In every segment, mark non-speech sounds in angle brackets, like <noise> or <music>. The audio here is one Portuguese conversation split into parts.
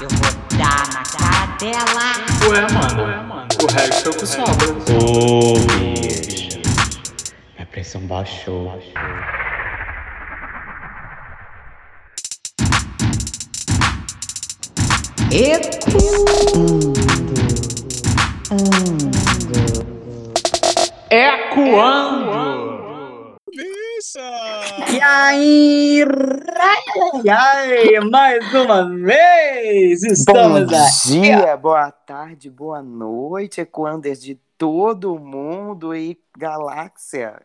Eu vou dar na cara dela. Ué, mano, o resto é o que sobra. Ô, bicho. Minha pressão baixou. Ecoando! E aí, ai, mais uma vez estamos Bom aqui. dia, boa tarde, boa noite, Equanders de todo mundo e galáxia.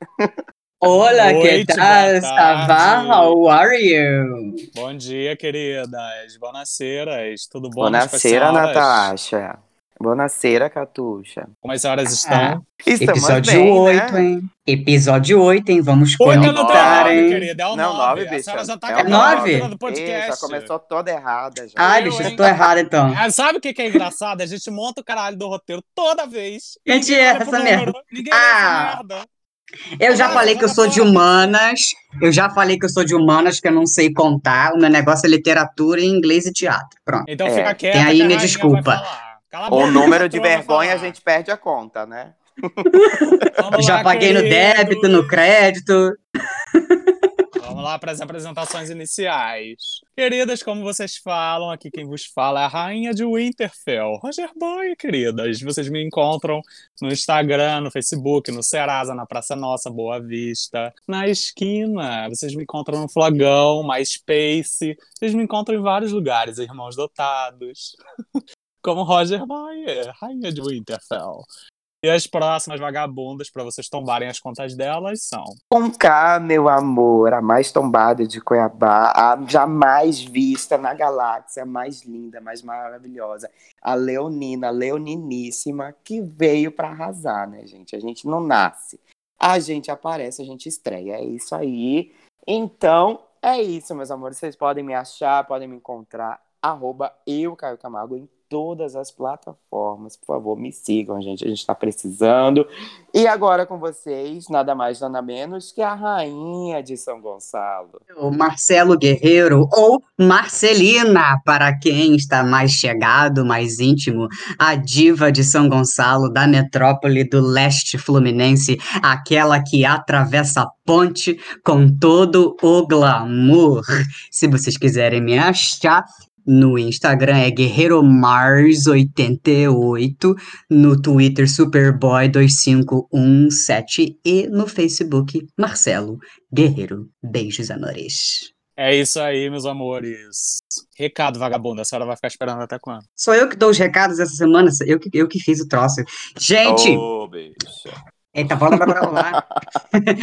Olá, que Noite, tal? boa tarde. How are you? Bom dia, queridas. Bonaceras. Tudo bom? senhoras? Natasha. Bonaceira, Catuxa. Como as senhoras estão? Estamos Episódio bem, 8, né? hein? Episódio 8, hein? Vamos Oito eu não tô conectar, hein? querida. É o Não, 9. nove, A senhora já tá É com do podcast. já começou toda errada já. Ai, bicho, eu tô errada então. Ah, sabe o que, que é engraçado? A gente monta o caralho do roteiro toda vez. A gente pro essa número, merda. Ninguém Ah. essa merda. Eu já Ah, falei que eu sou de humanas. Eu já falei que eu sou de humanas, que eu não sei contar. O meu negócio é literatura, inglês e teatro. Pronto. Então É, fica quieta tem aí, que a me rainha desculpa. O número de vergonha a gente perde a conta, né? Vamos Já lá, paguei no queridos. débito, no crédito. Vamos lá para as apresentações iniciais. Queridas, como vocês falam, aqui quem vos fala é a rainha de Winterfell, Roger Boy, queridas. Vocês me encontram no Instagram, no Facebook, no Serasa, na Praça Nossa, Boa Vista, na esquina. Vocês me encontram no Flagão, MySpace. Vocês me encontram em vários lugares, irmãos dotados. Como Roger Boyer, rainha de Winterfell. E as próximas vagabundas, para vocês tombarem as contas delas, são Com K, meu amor, a mais tombada de Cuiabá, a jamais vista na galáxia, a mais linda, a mais maravilhosa, a Leonina, a Leoniníssima, que veio pra arrasar, né, gente? A gente não nasce, a gente aparece, a gente estreia, é isso aí. Então, é isso, meus amores, vocês podem me achar, podem me encontrar, arroba eu, Caio Camargo, em todas as plataformas, por favor, me sigam, gente, a gente tá precisando. E agora com vocês, nada mais, nada menos que a rainha de São Gonçalo. O Marcelo Guerreiro, ou Marcelina, para quem está mais chegado, mais íntimo, a diva de São Gonçalo, da metrópole do leste fluminense, aquela que atravessa a ponte com todo o glamour. Se vocês quiserem me achar, no Instagram é GuerreiroMars88, no Twitter Superboy2517 e no Facebook Marcelo Guerreiro. Beijos, amores. É isso aí, meus amores. Recado, vagabunda. A senhora vai ficar esperando até quando? Sou eu que dou os recados essa semana, eu que, eu que fiz o troço. Gente, Ô, bicho. eita, bora, bora, bora.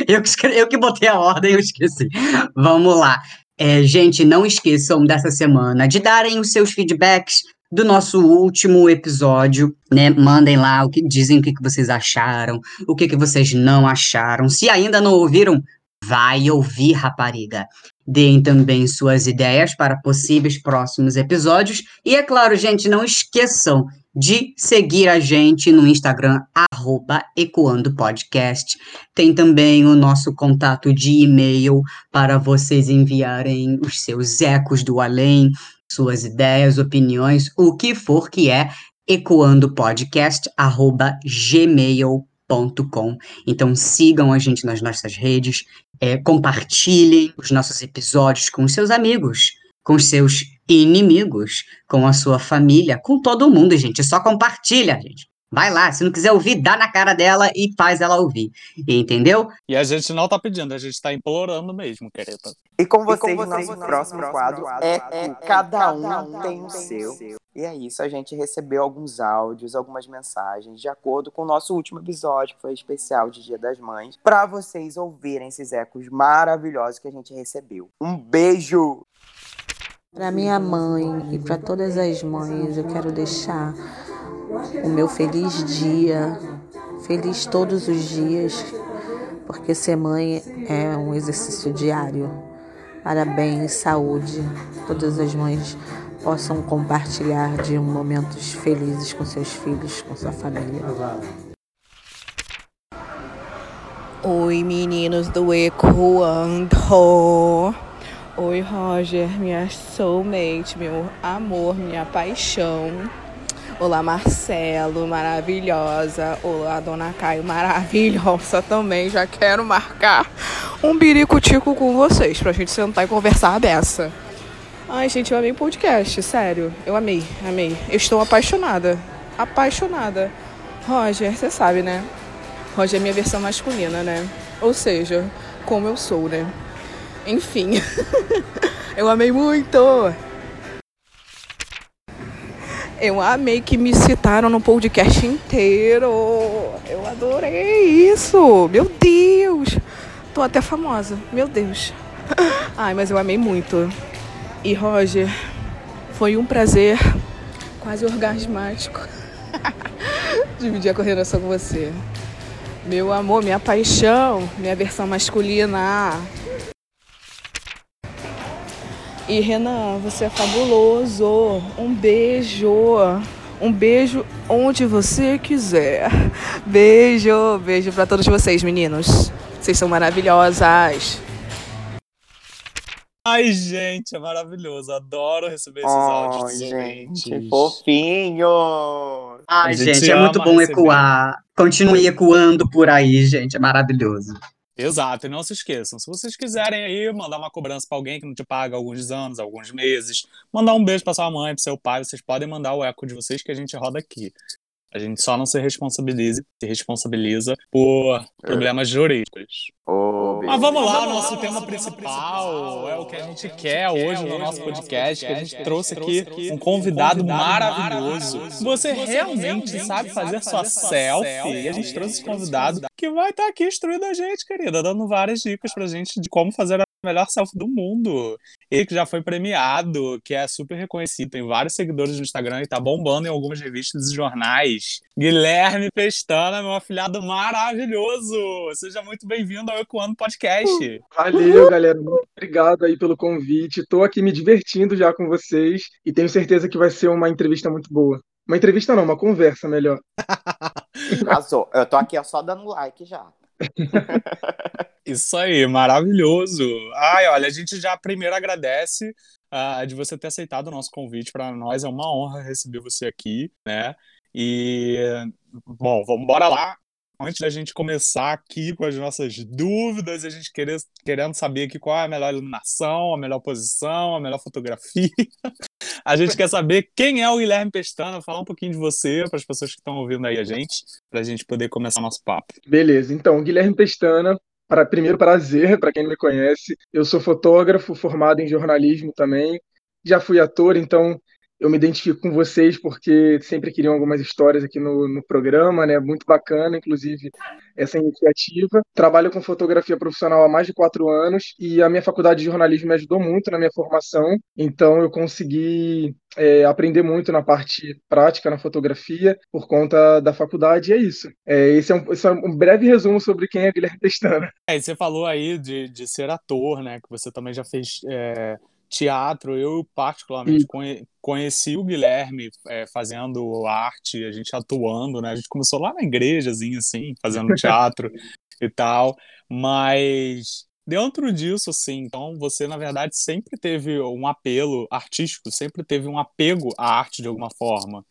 eu, que eu que botei a ordem, eu esqueci. Vamos lá. É, gente, não esqueçam dessa semana de darem os seus feedbacks do nosso último episódio, né? Mandem lá o que dizem o que, que vocês acharam, o que, que vocês não acharam. Se ainda não ouviram, vai ouvir, rapariga. Deem também suas ideias para possíveis próximos episódios. E é claro, gente, não esqueçam de seguir a gente no Instagram, arroba Ecoando Podcast. Tem também o nosso contato de e-mail para vocês enviarem os seus ecos do além, suas ideias, opiniões, o que for que é ecoandopodcast@gmail.com. Então sigam a gente nas nossas redes, é, compartilhem os nossos episódios com os seus amigos, com os seus inimigos, com a sua família, com todo mundo, gente. Só compartilha, gente. Vai lá, se não quiser ouvir, dá na cara dela e faz ela ouvir. Entendeu? E a gente não tá pedindo, a gente tá implorando mesmo, querida. E com vocês, vocês, nosso próximo próximo quadro quadro é é o Cada Um Cada Um Tem o Tem o Seu. Seu. E é isso, a gente recebeu alguns áudios, algumas mensagens, de acordo com o nosso último episódio, que foi especial de Dia das Mães, para vocês ouvirem esses ecos maravilhosos que a gente recebeu. Um beijo! Para minha mãe e para todas as mães, eu quero deixar o meu feliz dia, feliz todos os dias, porque ser mãe é um exercício diário. Parabéns, saúde, todas as mães possam compartilhar de momentos felizes com seus filhos, com sua família. Oi, meninos do Ecoando. Oi, Roger, minha soulmate, meu amor, minha paixão. Olá, Marcelo, maravilhosa. Olá, Dona Caio, maravilhosa <laughs> também. Já quero marcar um birico-tico com vocês pra gente sentar e conversar a beça. Ai, gente, eu amei o podcast, sério. Eu amei, amei. Eu estou apaixonada. Apaixonada. Roger, você sabe, né? Roger é minha versão masculina, né? Ou seja, como eu sou, né? Enfim. <laughs> eu amei muito. Eu amei que me citaram no podcast inteiro. Eu adorei isso. Meu Deus. Tô até famosa. Meu Deus. <laughs> Ai, mas eu amei muito. E Roger, foi um prazer quase orgasmático <laughs> dividir a coordenação com você. Meu amor, minha paixão, minha versão masculina. E Renan, você é fabuloso. Um beijo. Um beijo onde você quiser. Beijo, beijo para todos vocês, meninos. Vocês são maravilhosas. Ai, gente, é maravilhoso. Adoro receber esses Ai, áudios gente, fofinho. Ai, gente gente, é muito bom receber. ecoar. Continue ecoando por aí, gente. É maravilhoso. Exato, e não se esqueçam, se vocês quiserem aí mandar uma cobrança pra alguém que não te paga alguns anos, alguns meses, mandar um beijo pra sua mãe, pro seu pai, vocês podem mandar o eco de vocês que a gente roda aqui. A gente só não se responsabiliza, se responsabiliza por problemas jurídicos. Ô, Mas vamos lá, beijo. nosso tema principal é o que a gente quer hoje no nosso podcast, que a gente trouxe aqui um convidado maravilhoso. Você realmente sabe fazer sua selfie? E a gente trouxe esse convidado que vai estar aqui instruindo a gente, querida, dando várias dicas pra gente de como fazer a melhor selfie do mundo. Ele que já foi premiado, que é super reconhecido, tem vários seguidores no Instagram e tá bombando em algumas revistas e jornais. Guilherme Pestana, meu afilhado maravilhoso! Seja muito bem-vindo ao Ecoando Podcast. Valeu, galera. Muito obrigado aí pelo convite. Estou aqui me divertindo já com vocês e tenho certeza que vai ser uma entrevista muito boa. Uma entrevista não, uma conversa melhor. <laughs> Arrasou. Eu tô aqui ó, só dando like já. <laughs> Isso aí, maravilhoso. Ai, olha, a gente já primeiro agradece ah, de você ter aceitado o nosso convite. Para nós é uma honra receber você aqui, né? E, bom, vamos embora lá. Antes da gente começar aqui com as nossas dúvidas, a gente querer, querendo saber aqui qual é a melhor iluminação, a melhor posição, a melhor fotografia. <laughs> A gente quer saber quem é o Guilherme Pestana, falar um pouquinho de você para as pessoas que estão ouvindo aí a gente, para a gente poder começar nosso papo. Beleza. Então, Guilherme Pestana, para primeiro prazer, para quem não me conhece. Eu sou fotógrafo, formado em jornalismo também. Já fui ator, então eu me identifico com vocês porque sempre queriam algumas histórias aqui no, no programa, né? Muito bacana, inclusive, essa iniciativa. Trabalho com fotografia profissional há mais de quatro anos e a minha faculdade de jornalismo me ajudou muito na minha formação, então eu consegui é, aprender muito na parte prática na fotografia por conta da faculdade, e é isso. É, esse, é um, esse é um breve resumo sobre quem é Guilherme Pestana. É, você falou aí de, de ser ator, né? Que você também já fez é, teatro. Eu, particularmente, Sim. conhe- conheci o Guilherme é, fazendo arte, a gente atuando, né? A gente começou lá na igrejazinha, assim, fazendo teatro <laughs> e tal. Mas dentro disso, assim, então você, na verdade, sempre teve um apelo artístico, sempre teve um apego à arte de alguma forma.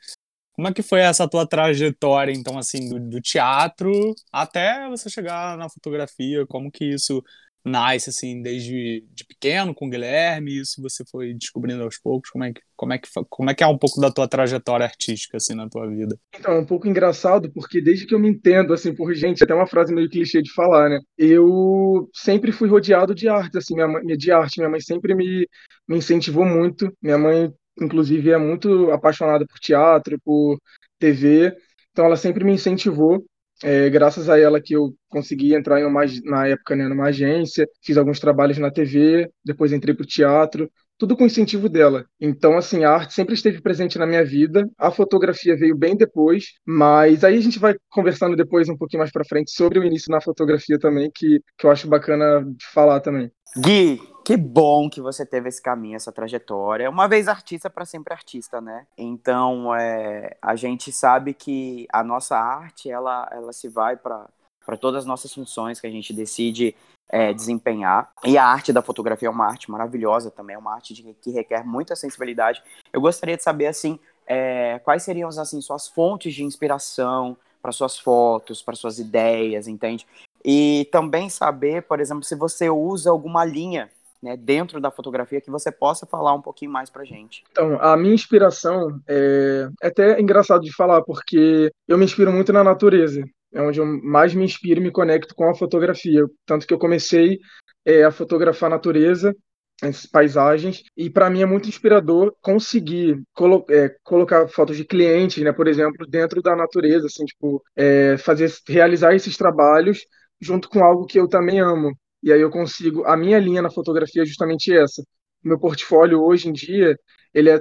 Como é que foi essa tua trajetória, então, assim, do, do teatro até você chegar na fotografia? Como que isso nasce, assim, desde de pequeno com o Guilherme? Isso você foi descobrindo aos poucos? Como é que, como é que, como é que é um pouco da tua trajetória artística, assim, na tua vida? Então, é um pouco engraçado, porque desde que eu me entendo, assim, por gente, até uma frase meio clichê de falar, né? Eu sempre fui rodeado de arte, assim, minha mãe, de arte. Minha mãe sempre me, me incentivou muito. Minha mãe, inclusive, é muito apaixonada por teatro, por TV. Então, ela sempre me incentivou. É, graças a ela que eu consegui entrar em uma, na época, né, numa agência, fiz alguns trabalhos na TV, depois entrei para o teatro, tudo com incentivo dela. Então, assim, a arte sempre esteve presente na minha vida. A fotografia veio bem depois, mas aí a gente vai conversando depois um pouquinho mais para frente sobre o início na fotografia também, que, que eu acho bacana de falar também. Gui, que bom que você teve esse caminho, essa trajetória. Uma vez artista, para sempre artista, né? Então, é, a gente sabe que a nossa arte, ela, ela se vai para todas as nossas funções que a gente decide é, desempenhar. E a arte da fotografia é uma arte maravilhosa também, é uma arte de, que requer muita sensibilidade. Eu gostaria de saber, assim, é, quais seriam, assim, suas fontes de inspiração para suas fotos, para suas ideias, entende? E também saber, por exemplo, se você usa alguma linha né, dentro da fotografia que você possa falar um pouquinho mais pra gente. Então, a minha inspiração é, é até engraçado de falar, porque eu me inspiro muito na natureza. É onde eu mais me inspiro e me conecto com a fotografia. Tanto que eu comecei é, a fotografar a natureza, paisagens, e para mim é muito inspirador conseguir colo é, colocar fotos de clientes, né, por exemplo, dentro da natureza, assim, tipo, é, fazer, realizar esses trabalhos junto com algo que eu também amo. E aí eu consigo. A minha linha na fotografia é justamente essa. O meu portfólio hoje em dia, ele é,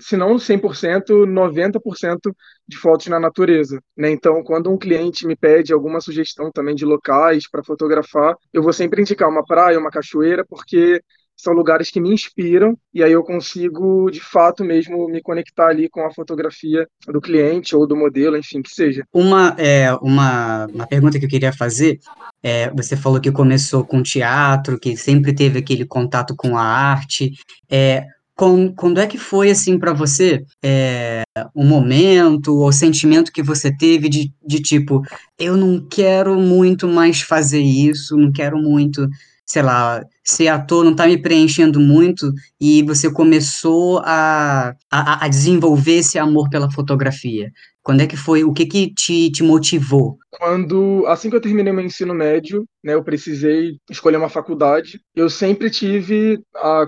se não 100%, 90% de fotos na natureza. Né? Então, quando um cliente me pede alguma sugestão também de locais para fotografar, eu vou sempre indicar uma praia, uma cachoeira, porque são lugares que me inspiram e aí eu consigo de fato mesmo me conectar ali com a fotografia do cliente ou do modelo, enfim, que seja. Uma, é, uma, uma pergunta que eu queria fazer, é, você falou que começou com teatro, que sempre teve aquele contato com a arte, é, quando é que foi assim para você é, o momento ou sentimento que você teve de, de tipo eu não quero muito mais fazer isso, não quero muito sei lá, ser ator não está me preenchendo muito e você começou a, a, a, desenvolver esse amor pela fotografia? Quando é que foi? O que que te, te motivou? Quando, assim que eu terminei meu ensino médio, né, eu precisei escolher uma faculdade, eu sempre tive a,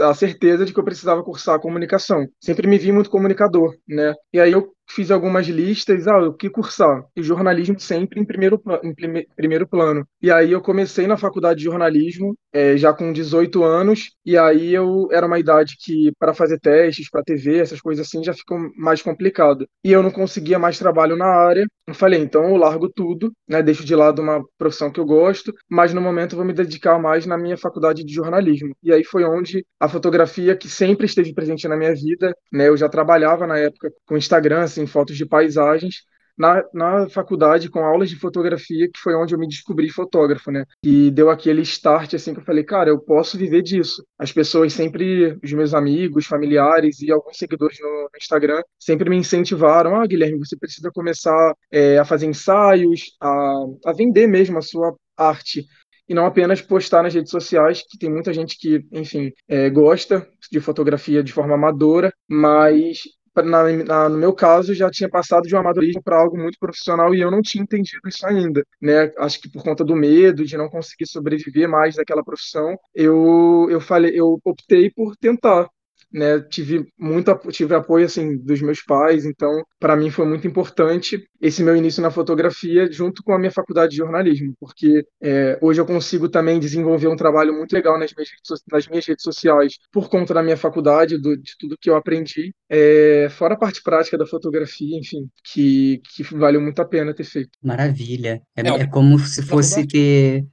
a certeza de que eu precisava cursar comunicação. Sempre me vi muito comunicador, né? E aí eu fiz algumas listas, ah, o que cursar? E jornalismo sempre em primeiro, em primeiro plano. E aí eu comecei na faculdade de jornalismo, é, já com 18 anos, e aí eu era uma idade que para fazer testes, para TV, essas coisas assim, já ficou mais complicado. E eu não conseguia mais trabalho na área. Eu falei, então eu largo tudo, né, deixo de lado uma profissão que eu gosto, mas no momento vou me dedicar mais na minha faculdade de jornalismo. E aí foi onde a fotografia, que sempre esteve presente na minha vida, né, eu já trabalhava na época com Instagram, assim, fotos de paisagens, na, na faculdade com aulas de fotografia, que foi onde eu me descobri fotógrafo, né? E deu aquele start, assim, que eu falei, cara, eu posso viver disso. As pessoas sempre, os meus amigos, familiares e alguns seguidores no, no Instagram, sempre me incentivaram, ah, Guilherme, você precisa começar é, a fazer ensaios, a, a vender mesmo a sua arte e não apenas postar nas redes sociais, que tem muita gente que, enfim, é, gosta de fotografia de forma amadora, mas na, na, no meu caso, já tinha passado de um amadorismo para algo muito profissional e eu não tinha entendido isso ainda, né? Acho que por conta do medo de não conseguir sobreviver mais daquela profissão, eu, eu falei, eu optei por tentar, né, tive muito tive apoio assim dos meus pais, então para mim foi muito importante esse meu início na fotografia junto com a minha faculdade de jornalismo, porque é, hoje eu consigo também desenvolver um trabalho muito legal nas minhas, nas minhas redes sociais por conta da minha faculdade, do, de tudo que eu aprendi, é, fora a parte prática da fotografia, enfim, que, que valeu muito a pena ter feito. Maravilha. É, é, é como se fosse ter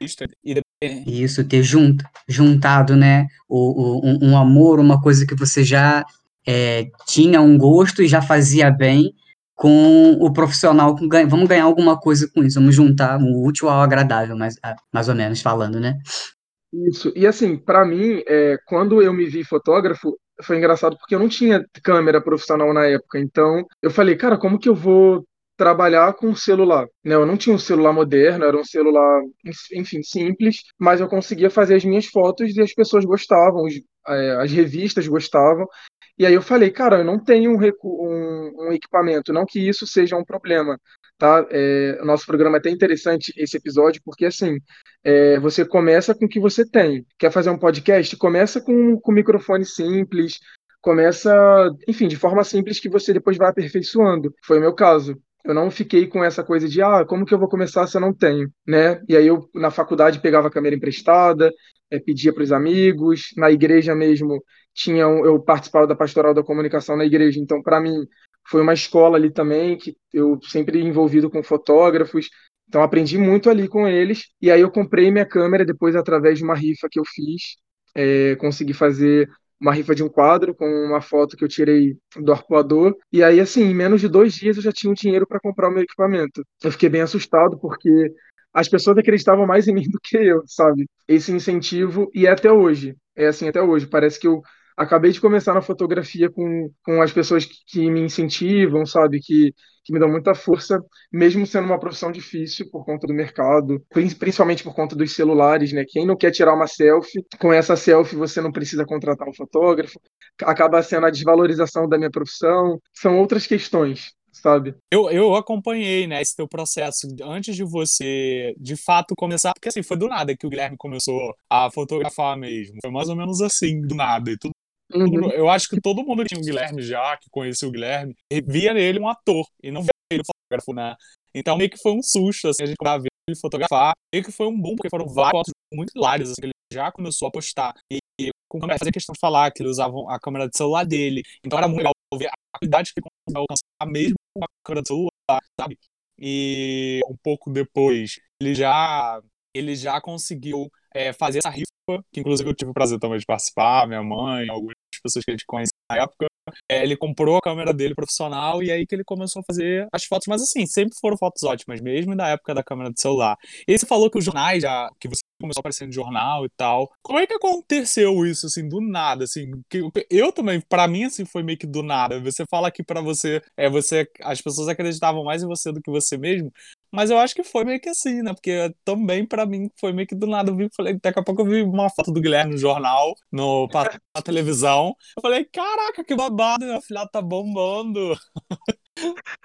isso, ter junt, juntado, né, o, o, um, um amor, uma coisa que você já é, tinha um gosto e já fazia bem, com o profissional, com, vamos ganhar alguma coisa com isso, vamos juntar o útil ao agradável, mais, mais ou menos falando, né? Isso, e assim, para mim, é, quando eu me vi fotógrafo, foi engraçado porque eu não tinha câmera profissional na época, então eu falei, cara, como que eu vou trabalhar com celular. Né? Eu não tinha um celular moderno, era um celular, enfim, simples, mas eu conseguia fazer as minhas fotos e as pessoas gostavam, é, as revistas gostavam. E aí eu falei, cara, eu não tenho um, um, um equipamento, não que isso seja um problema, tá? É, nosso programa é até interessante esse episódio, porque assim, é, você começa com o que você tem. Quer fazer um podcast? Começa com, com um microfone simples, começa, enfim, de forma simples que você depois vai aperfeiçoando. Foi o meu caso. Eu não fiquei com essa coisa de, ah, como que eu vou começar se eu não tenho, né? E aí eu, na faculdade, pegava a câmera emprestada, é, pedia para os amigos, na igreja mesmo, tinha eu participava da pastoral da comunicação na igreja, então, para mim, foi uma escola ali também, que eu sempre envolvido com fotógrafos, então aprendi muito ali com eles, e aí eu comprei minha câmera depois através de uma rifa que eu fiz, é, consegui fazer uma rifa de um quadro com uma foto que eu tirei do arpoador. E aí, assim, em menos de dois dias eu já tinha o dinheiro para comprar o meu equipamento. Eu fiquei bem assustado porque as pessoas acreditavam mais em mim <laughs> do que eu, sabe? Esse incentivo, e é até hoje. É assim até hoje. Parece que eu acabei de começar na fotografia com, com as pessoas que, que me incentivam, sabe? Que, que me dão muita força, mesmo sendo uma profissão difícil por conta do mercado, prin- principalmente por conta dos celulares, né? Quem não quer tirar uma selfie, com essa selfie você não precisa contratar um fotógrafo, acaba sendo a desvalorização da minha profissão, são outras questões, sabe? Eu, eu acompanhei, né, esse teu processo antes de você, de fato, começar, porque assim, foi do nada que o Guilherme começou a fotografar mesmo. Foi mais ou menos assim, do nada. E tudo, Uhum. eu acho que todo mundo tinha o Guilherme já, que conhecia o Guilherme, e via nele um ator, e não via ele fotógrafo, né? Então meio que foi um susto, assim, a gente ver ele fotografar. Meio que foi um boom, porque foram várias fotos muito hilárias, assim, que ele já começou a postar. E, e fazia questão de falar que ele usava a câmera de celular dele. Então era muito legal ver a qualidade que ele conseguiu alcançar, mesmo com a câmera de celular, sabe? E um pouco depois, ele já, ele já conseguiu é, fazer essa rifa, que inclusive eu tive o prazer também de participar, minha mãe, algumas pessoas que a gente conhece na época. É, ele comprou a câmera dele profissional e aí que ele começou a fazer as fotos, mas assim, sempre foram fotos ótimas, mesmo da época da câmera de celular. E você falou que os jornais já, que você começou a aparecer no jornal e tal. Como é que aconteceu isso, assim, do nada, assim? Que, eu também, pra mim, assim, foi meio que do nada. Você fala que pra você, é, você, as pessoas acreditavam mais em você do que você mesmo, mas eu acho que foi meio que assim, né? Porque também, pra mim, foi meio que do nada. Eu vi, falei, daqui a pouco eu vi uma foto do Guilherme no jornal, no, na televisão. Eu falei, caraca, que babado, meu filho tá bombando.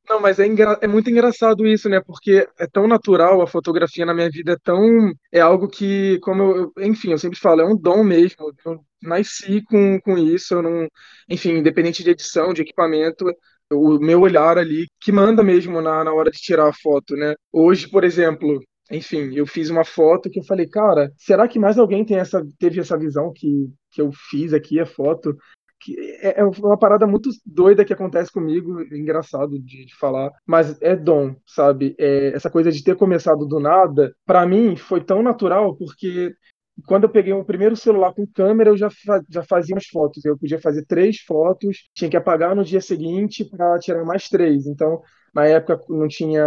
Não, mas é, é muito engraçado isso, né? Porque é tão natural a fotografia na minha vida, é tão. É algo que, como eu- enfim, eu sempre falo, é um dom mesmo. Eu nasci com, com isso, eu não. Enfim, independente de edição, de equipamento, o meu olhar ali que manda mesmo na, na hora de tirar a foto, né? Hoje, por exemplo. Enfim, eu fiz uma foto que eu falei, cara, será que mais alguém tem essa, teve essa visão que, que eu fiz aqui, a foto? que é é uma parada muito doida que acontece comigo, engraçado de, de falar, mas é dom, sabe? É, essa coisa de ter começado do nada, pra mim foi tão natural porque quando eu peguei o primeiro celular com câmera, eu já, já fazia as fotos. Eu podia fazer três fotos, tinha que apagar no dia seguinte para tirar mais três. Então, na época não tinha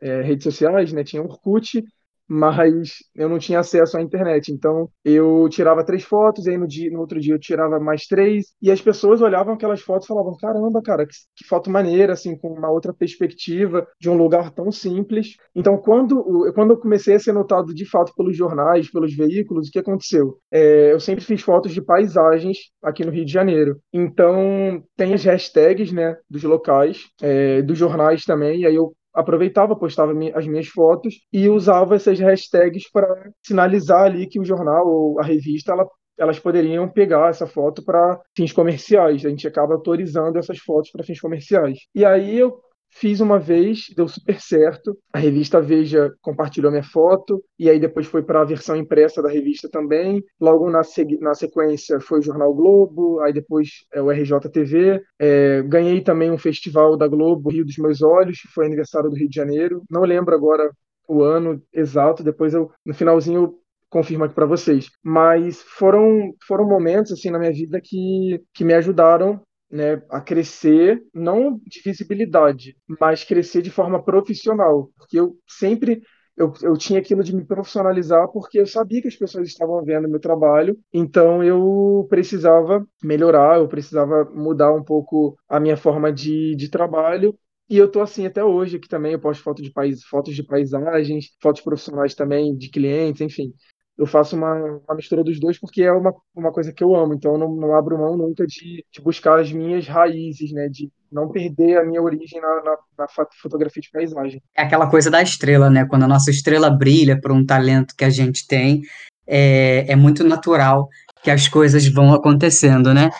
é, redes sociais, né? Tinha Orkut, mas eu não tinha acesso à internet. Então, eu tirava três fotos, e aí no, dia, no outro dia eu tirava mais três, e as pessoas olhavam aquelas fotos e falavam: caramba, cara, que, que foto maneira, assim, com uma outra perspectiva, de um lugar tão simples. Então, quando, quando eu comecei a ser notado de fato pelos jornais, pelos veículos, o que aconteceu? É, eu sempre fiz fotos de paisagens aqui no Rio de Janeiro. Então, tem as hashtags, né, dos locais, é, dos jornais também, e aí eu aproveitava, postava as minhas fotos e usava essas hashtags para sinalizar ali que o jornal ou a revista ela, elas poderiam pegar essa foto para fins comerciais. A gente acaba autorizando essas fotos para fins comerciais. E aí eu fiz uma vez, deu super certo. A revista Veja compartilhou minha foto e aí depois foi para a versão impressa da revista também. Logo na, na sequência foi o Jornal Globo, aí depois é, o RJTV. É, ganhei também um festival da Globo, Rio dos Meus Olhos, que foi aniversário do Rio de Janeiro. Não lembro agora o ano exato, depois eu, no finalzinho, eu confirmo aqui para vocês. Mas foram, foram momentos assim na minha vida que, que me ajudaram né, a crescer, não de visibilidade, mas crescer de forma profissional. Porque eu sempre eu, eu tinha aquilo de me profissionalizar porque eu sabia que as pessoas estavam vendo meu trabalho, então eu precisava melhorar, eu precisava mudar um pouco a minha forma de, de trabalho. E eu tô assim até hoje, aqui também eu posto foto de pais, fotos de paisagens, fotos profissionais também de clientes, enfim. Eu faço uma, uma mistura dos dois porque é uma, uma coisa que eu amo, então eu não, não abro mão nunca de, de buscar as minhas raízes, né? De não perder a minha origem na, na, na fotografia de paisagem. É aquela coisa da estrela, né? Quando a nossa estrela brilha por um talento que a gente tem, é, é muito natural que as coisas vão acontecendo, né?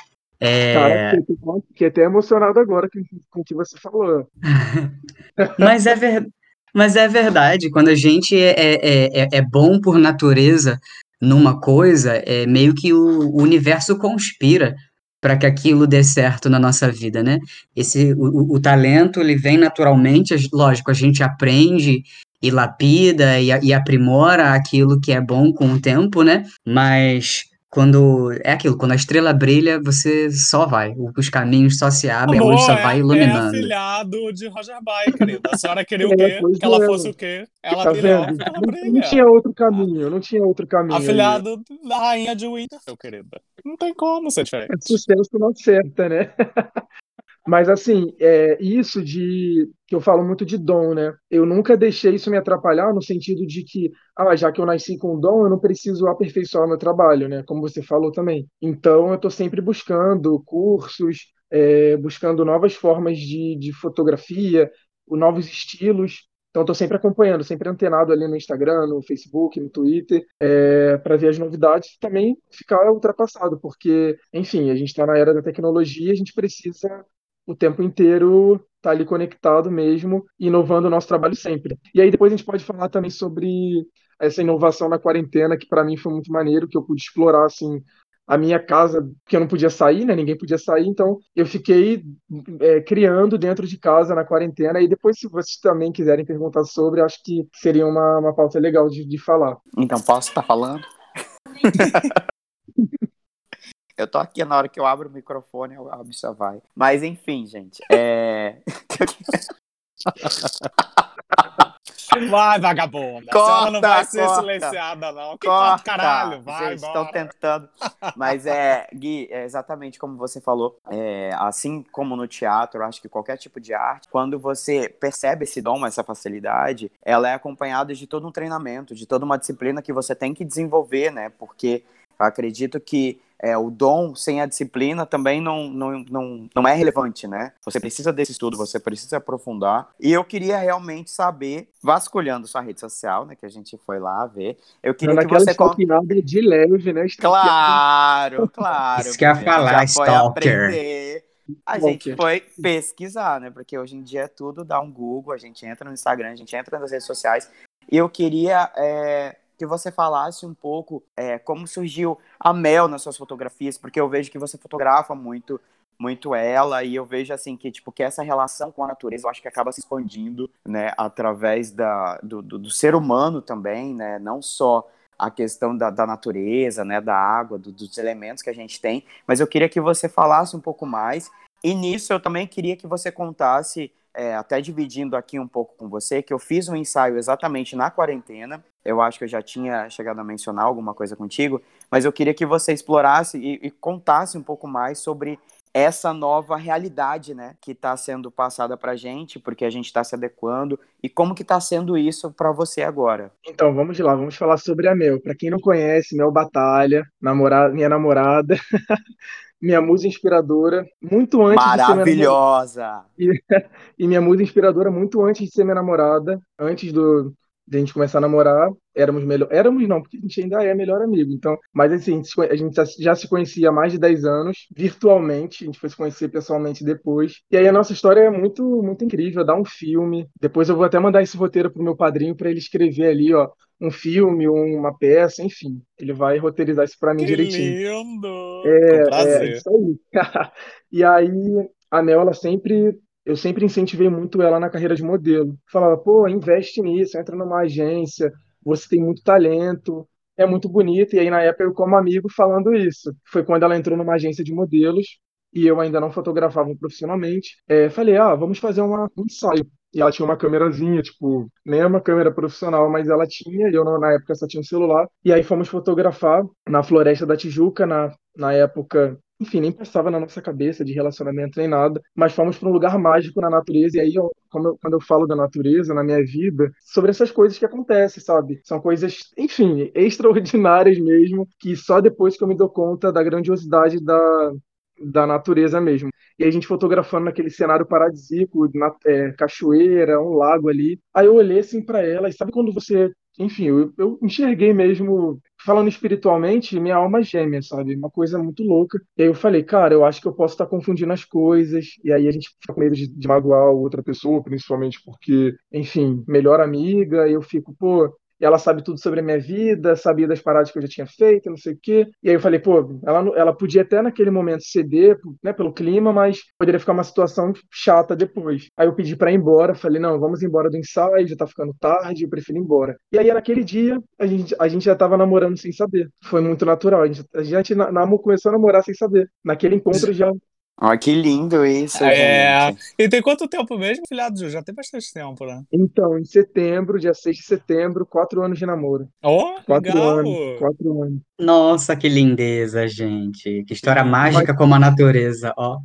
Cara, É, fiquei, fiquei até emocionado agora com, com o que você falou. <laughs> mas, é ver, mas é verdade, quando a gente é, é, é, é bom por natureza numa coisa, é meio que o, o universo conspira para que aquilo dê certo na nossa vida, né? Esse, o, o, talento, ele vem naturalmente, lógico, a gente aprende e lapida e, e aprimora aquilo que é bom com o tempo, né? Mas quando é aquilo, quando a estrela brilha, você só vai. Os caminhos só se abrem, a luz Amor, só é, vai é iluminando. afilhado de Roger Bay, querida. A senhora queria o É, quê? Que ela é. fosse o quê? Ela Tá brilhou, ela Não, brilha. não tinha outro caminho, não tinha outro caminho. ali. Afilhado da rainha de Winterfell, querida. Não tem como ser É diferente. sucesso não acerta, né? <laughs> Mas assim, é isso de que eu falo muito de dom, né? Eu nunca deixei isso me atrapalhar no sentido de que, ah, já que eu nasci com dom, eu não preciso aperfeiçoar meu trabalho, né? Como você falou também. Então, eu estou sempre buscando cursos, é, buscando novas formas de, de fotografia, novos estilos. Então, estou sempre acompanhando, sempre antenado ali no Instagram, no Facebook, no Twitter, para ver as novidades e também ficar ultrapassado, porque, enfim, a gente está na era da tecnologia, a gente precisa o tempo inteiro estar ali conectado mesmo, inovando o nosso trabalho sempre. E aí depois a gente pode falar também sobre essa inovação na quarentena, que para mim foi muito maneiro, que eu pude explorar assim a minha casa, porque eu não podia sair, né? Ninguém podia sair, então eu fiquei é, criando dentro de casa na quarentena. E depois, se vocês também quiserem perguntar sobre, acho que seria uma, uma pauta legal de, de falar. Então, posso estar falando? <laughs> eu tô aqui na hora que eu abro o microfone, a bicha vai. Mas enfim, gente. É... <laughs> Vai, vagabunda. Corta, não vai ser corta. silenciada, não. Que Corta! corta, caralho. Vai, estão tentando. Mas é, Gui, é exatamente como você falou. É, assim como no teatro, acho que qualquer tipo de arte, quando você percebe esse dom, essa facilidade, ela é acompanhada de todo um treinamento, de toda uma disciplina que você tem que desenvolver, né? Porque eu acredito que é, o dom sem a disciplina também não, não, não, não é relevante, né? Você precisa desse estudo, você precisa aprofundar. E eu queria realmente saber, vasculhando sua rede social, né? Que a gente foi lá ver. Eu queria que Naquela você contasse. de leve, né? Claro, <laughs> claro. Isso que ia porque a gente falar, stalker. aprender. A gente foi pesquisar, né? Porque hoje em dia é tudo dá um Google, a gente entra no Instagram, a gente entra nas redes sociais. E eu queria é, que você falasse um pouco é, como surgiu a Mel nas suas fotografias, porque eu vejo que você fotografa muito muito ela e eu vejo assim que tipo que essa relação com a natureza eu acho que acaba se expandindo né através da, do, do, do ser humano também né não só a questão da, da natureza né da água do, dos elementos que a gente tem mas eu queria que você falasse um pouco mais e nisso eu também queria que você contasse é, até dividindo aqui um pouco com você, que eu fiz um ensaio exatamente na quarentena. Eu acho que eu já tinha chegado a mencionar alguma coisa contigo, mas eu queria que você explorasse e, e contasse um pouco mais sobre essa nova realidade, né, que está sendo passada para gente, porque a gente está se adequando e como que está sendo isso para você agora. Então, vamos lá, vamos falar sobre a Mel. Para quem não conhece, Mel Batalha, namorada, minha namorada, <laughs> minha musa inspiradora, muito antes de ser minha. Maravilhosa. <laughs> E minha musa inspiradora muito antes de ser minha namorada, antes do de a gente começar a namorar, éramos melhor, éramos não, porque a gente ainda é melhor amigo. Então, mas assim, a gente já, se conhecia há mais de 10 anos, virtualmente, a gente foi se conhecer pessoalmente depois. E aí a nossa história é muito muito incrível, dá um filme. Depois eu vou até mandar esse roteiro pro meu padrinho para ele escrever ali, ó, um filme, uma peça, enfim. Ele vai roteirizar isso para mim Que direitinho. lindo! É, prazer. isso aí. <laughs> E aí, a Mel, ela sempre, eu sempre incentivei muito ela na carreira de modelo. Falava, pô, investe nisso, entra numa agência, você tem muito talento, é muito bonito. E aí, na época, eu, como amigo, falando isso. Foi quando ela entrou numa agência de modelos e eu ainda não fotografava profissionalmente. É, falei, ah, vamos fazer uma, um ensaio. E ela tinha uma câmerazinha, tipo, nem é uma câmera profissional, mas ela tinha, e eu na época só tinha um celular. E aí fomos fotografar na Floresta da Tijuca, na, na época, enfim, nem passava na nossa cabeça de relacionamento nem nada, mas fomos para um lugar mágico na natureza. E aí, eu, eu- quando eu falo da natureza na minha vida, sobre essas coisas que acontecem, sabe? São coisas, enfim, extraordinárias mesmo, que só depois que eu me dou conta da grandiosidade da, da natureza mesmo. E a gente fotografando naquele cenário paradisíaco, na, é, cachoeira, um lago ali. Aí eu olhei assim para ela, e sabe quando você. Enfim, eu, eu enxerguei mesmo, falando espiritualmente, minha alma gêmea, sabe? Uma coisa muito louca. E aí eu falei, cara, eu acho que eu posso estar confundindo as coisas. E aí a gente fica com medo de, de magoar outra pessoa, principalmente porque, enfim, melhor amiga. E eu fico, pô, ela sabe tudo sobre a minha vida, sabia das paradas que eu já tinha feito, não sei o quê. E aí eu falei, pô, ela, ela podia até naquele momento ceder, né, pelo clima, mas poderia ficar uma situação chata depois. Aí eu pedi pra ir embora, falei, não, vamos embora do ensaio, já tá ficando tarde, eu prefiro ir embora. E aí naquele dia, a gente, a gente já tava namorando sem saber. Foi muito natural. A gente, a gente na- namo- começou a namorar sem saber. Naquele encontro já. Olha que lindo isso, É. gente. E tem quanto tempo mesmo, filhado Ju? Já tem bastante tempo, né? Então, em setembro, dia 6 de setembro, quatro anos de namoro. Ó, Quatro legal! anos. Quatro anos. Nossa, que lindeza, gente. Que história Mas- mágica como a natureza, ó.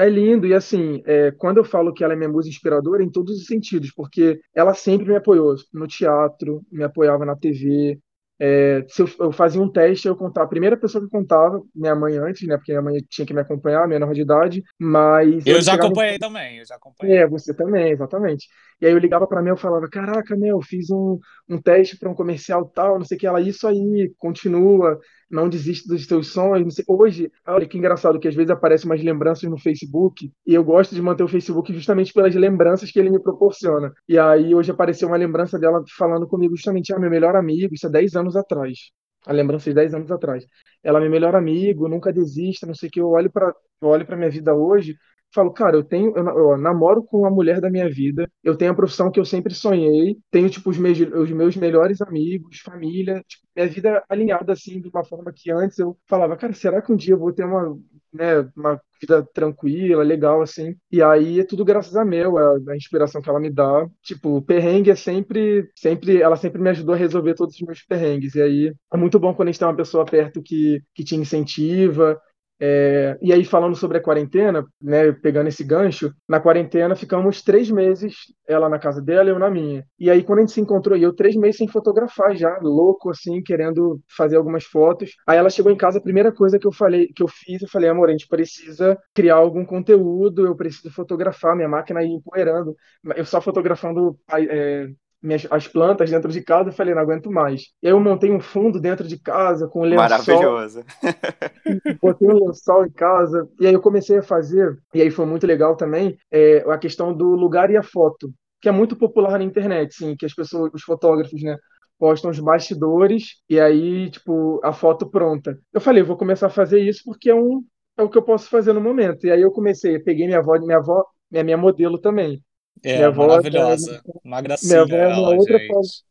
É lindo, e assim, é, quando eu falo que ela é minha musa inspiradora, é em todos os sentidos, porque ela sempre me apoiou no teatro, me apoiava na TV. É, se eu, eu fazia um teste, eu contava. A primeira pessoa que contava, minha mãe antes, né? Porque minha mãe tinha que me acompanhar, menor de idade, mas. Eu já chegava- acompanhei também, eu já acompanhei. É, você também, exatamente. E aí eu ligava pra mim e falava: Caraca, Mel, fiz um, um teste para um comercial tal, não sei o que. Ela, isso aí, continua, não desiste dos teus sonhos. Hoje, olha que engraçado, que às vezes aparecem umas lembranças no Facebook, e eu gosto de manter o Facebook justamente pelas lembranças que ele me proporciona. E aí hoje apareceu uma lembrança dela falando comigo justamente: Ah, meu melhor amigo, isso é 10 anos atrás. A lembrança de 10 anos atrás. Ela é meu melhor amigo, nunca desista, não sei o que. Eu olho para olho para minha vida hoje falo, cara, eu tenho, eu, eu namoro com a mulher da minha vida, eu tenho a profissão que eu sempre sonhei, tenho, tipo, os meus, os meus melhores amigos, família, tipo, minha vida alinhada, assim, de uma forma que antes eu falava, cara, será que um dia eu vou ter uma, né, uma vida tranquila, legal, assim? E aí é tudo graças a Mel, a, a inspiração que ela me dá. Tipo, perrengue é sempre, sempre, ela sempre me ajudou a resolver todos os meus perrengues. E aí é muito bom quando a gente tem uma pessoa perto que, que te incentiva, é, e aí, falando sobre a quarentena, né, pegando esse gancho, na quarentena ficamos três meses, ela na casa dela e eu na minha. E aí, quando a gente se encontrou, eu três meses sem fotografar já, louco, assim, querendo fazer algumas fotos. Aí ela chegou em casa, a primeira coisa que eu falei, que eu fiz, eu falei, amor, a gente precisa criar algum conteúdo, eu preciso fotografar, minha máquina aí empoeirando. Eu só fotografando é, minhas, as plantas dentro de casa, eu falei, não aguento mais. E aí eu montei um fundo dentro de casa com lençol, Maravilhoso. <laughs> botei um lençol em casa, e aí eu comecei a fazer, e aí foi muito legal também, é, a questão do lugar e a foto, que é muito popular na internet, sim, que as pessoas, os fotógrafos, né, postam os bastidores e aí, tipo, a foto pronta. Eu falei, vou começar a fazer isso porque é um é o que eu posso fazer no momento. E aí eu comecei, peguei minha avó, minha avó, minha, minha modelo também. É, Minha avó maravilhosa. Uma gracinha minha avó é uma ela, outra gente.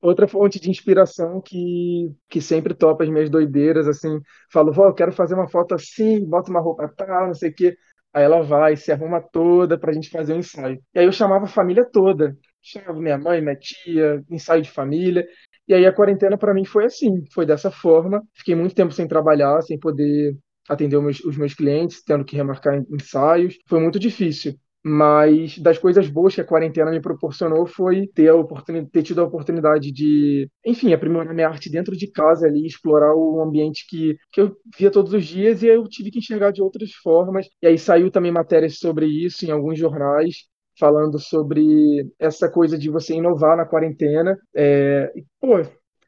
outra fonte de inspiração que, que sempre topa as minhas doideiras, assim, falo, vó, eu quero fazer uma foto assim, bota uma roupa tal, não sei o quê. Aí ela vai, se arruma toda pra gente fazer o ensaio. E aí eu chamava a família toda. Chamava minha mãe, minha tia, ensaio de família. E aí a quarentena pra mim foi assim, foi dessa forma. Fiquei muito tempo sem trabalhar, sem poder atender os meus, os meus clientes, tendo que remarcar ensaios. Foi muito difícil. Mas das coisas boas que a quarentena me proporcionou foi ter, a oportunidade, ter tido a oportunidade de, enfim, aprimorar minha arte dentro de casa ali, explorar o ambiente que, que eu via todos os dias e eu tive que enxergar de outras formas. E aí saiu também matérias sobre isso em alguns jornais, falando sobre essa coisa de você inovar na quarentena. É, e, pô,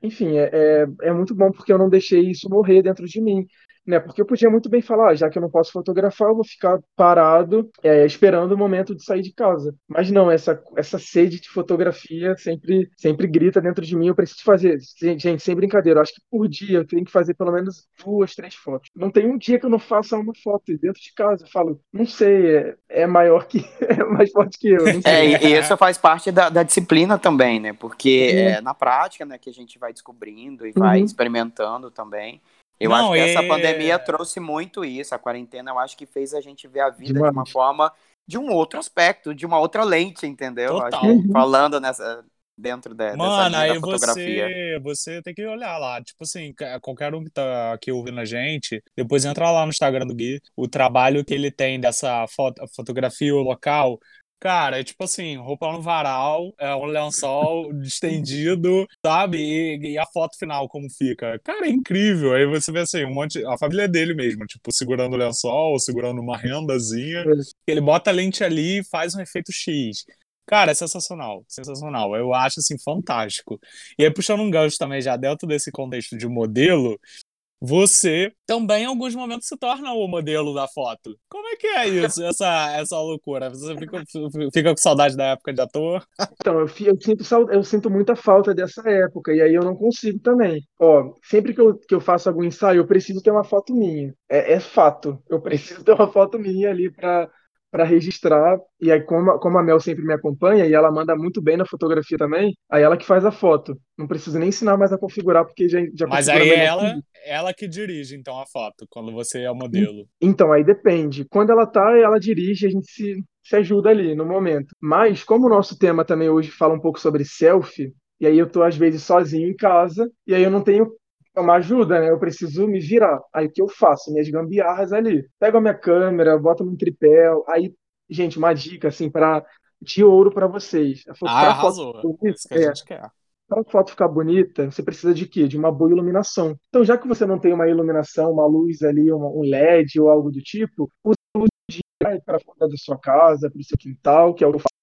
enfim, é, é, é muito bom porque eu não deixei isso morrer dentro de mim né? Porque eu podia muito bem falar, ah, já que eu não posso fotografar, eu vou ficar parado, é, esperando o momento de sair de casa. Mas não, essa, essa sede de fotografia sempre, sempre grita dentro de mim. Eu preciso fazer, gente, sem brincadeira, eu acho que por dia eu tenho que fazer pelo menos duas, três fotos. Não tem um dia que eu não faça uma foto dentro de casa. Eu falo, não sei, é, é maior que, <laughs> é mais forte que eu. Não sei. É, e, e isso faz parte da, da disciplina também, né? Porque é na prática, né, que a gente vai descobrindo e vai Uhum. experimentando também. Eu Não, acho que essa e- pandemia trouxe muito isso. A quarentena, eu acho que fez a gente ver a vida de uma forma, de um outro aspecto, de uma outra lente, entendeu? Que falando nessa, dentro de, dessa Mano, linha aí fotografia. você, você tem que olhar lá. Tipo assim, qualquer um que tá aqui ouvindo a gente, depois entra lá no Instagram do Gui, o trabalho que ele tem dessa foto, fotografia local. Cara, é tipo assim, roupa no varal, é um lençol estendido, sabe? E, e a foto final, como fica. Cara, é incrível. Aí você vê assim, um monte. A família dele mesmo, tipo, segurando o lençol, segurando uma rendazinha. Ele bota a lente ali e faz um efeito X. Cara, é sensacional, sensacional. Eu acho assim fantástico. E aí puxando um gancho também já dentro desse contexto de modelo, você também em alguns momentos se torna o modelo da foto. Como é que é isso, <laughs> essa, essa loucura? Você fica, fica com saudade da época de ator? Então, eu, eu sinto, eu sinto muita falta dessa época, e aí eu não consigo também. Ó, sempre que eu, que eu faço algum ensaio, eu preciso ter uma foto minha. É, é fato. Eu preciso ter uma foto minha ali para para registrar. E aí, como, a- como a Mel sempre me acompanha, e ela manda muito bem na fotografia também, aí ela que faz a foto. Não preciso nem ensinar mais a configurar, porque já, já Mas aí melhor ela, ela que dirige, então, a foto, quando você é o modelo. Então, aí depende. Quando ela tá, ela dirige, a gente se, se ajuda ali no momento. Mas, como o nosso tema também hoje fala um pouco sobre selfie, e aí eu tô às vezes sozinho em casa, e aí eu não tenho uma ajuda, né? Eu preciso me virar. Aí o que eu faço? Minhas gambiarras ali. Pego a minha câmera, boto num tripé. Aí, gente, uma dica assim para de ouro para vocês. A foto, Ah, pra foto arrasou. bonita, Isso que a é, gente quer. para a foto ficar bonita, você precisa de quê? De uma boa iluminação. Então, já que você não tem uma iluminação, uma luz ali, uma- um LED ou algo do tipo, use a luz de para fora da sua casa, para o seu quintal, que é o que eu faço.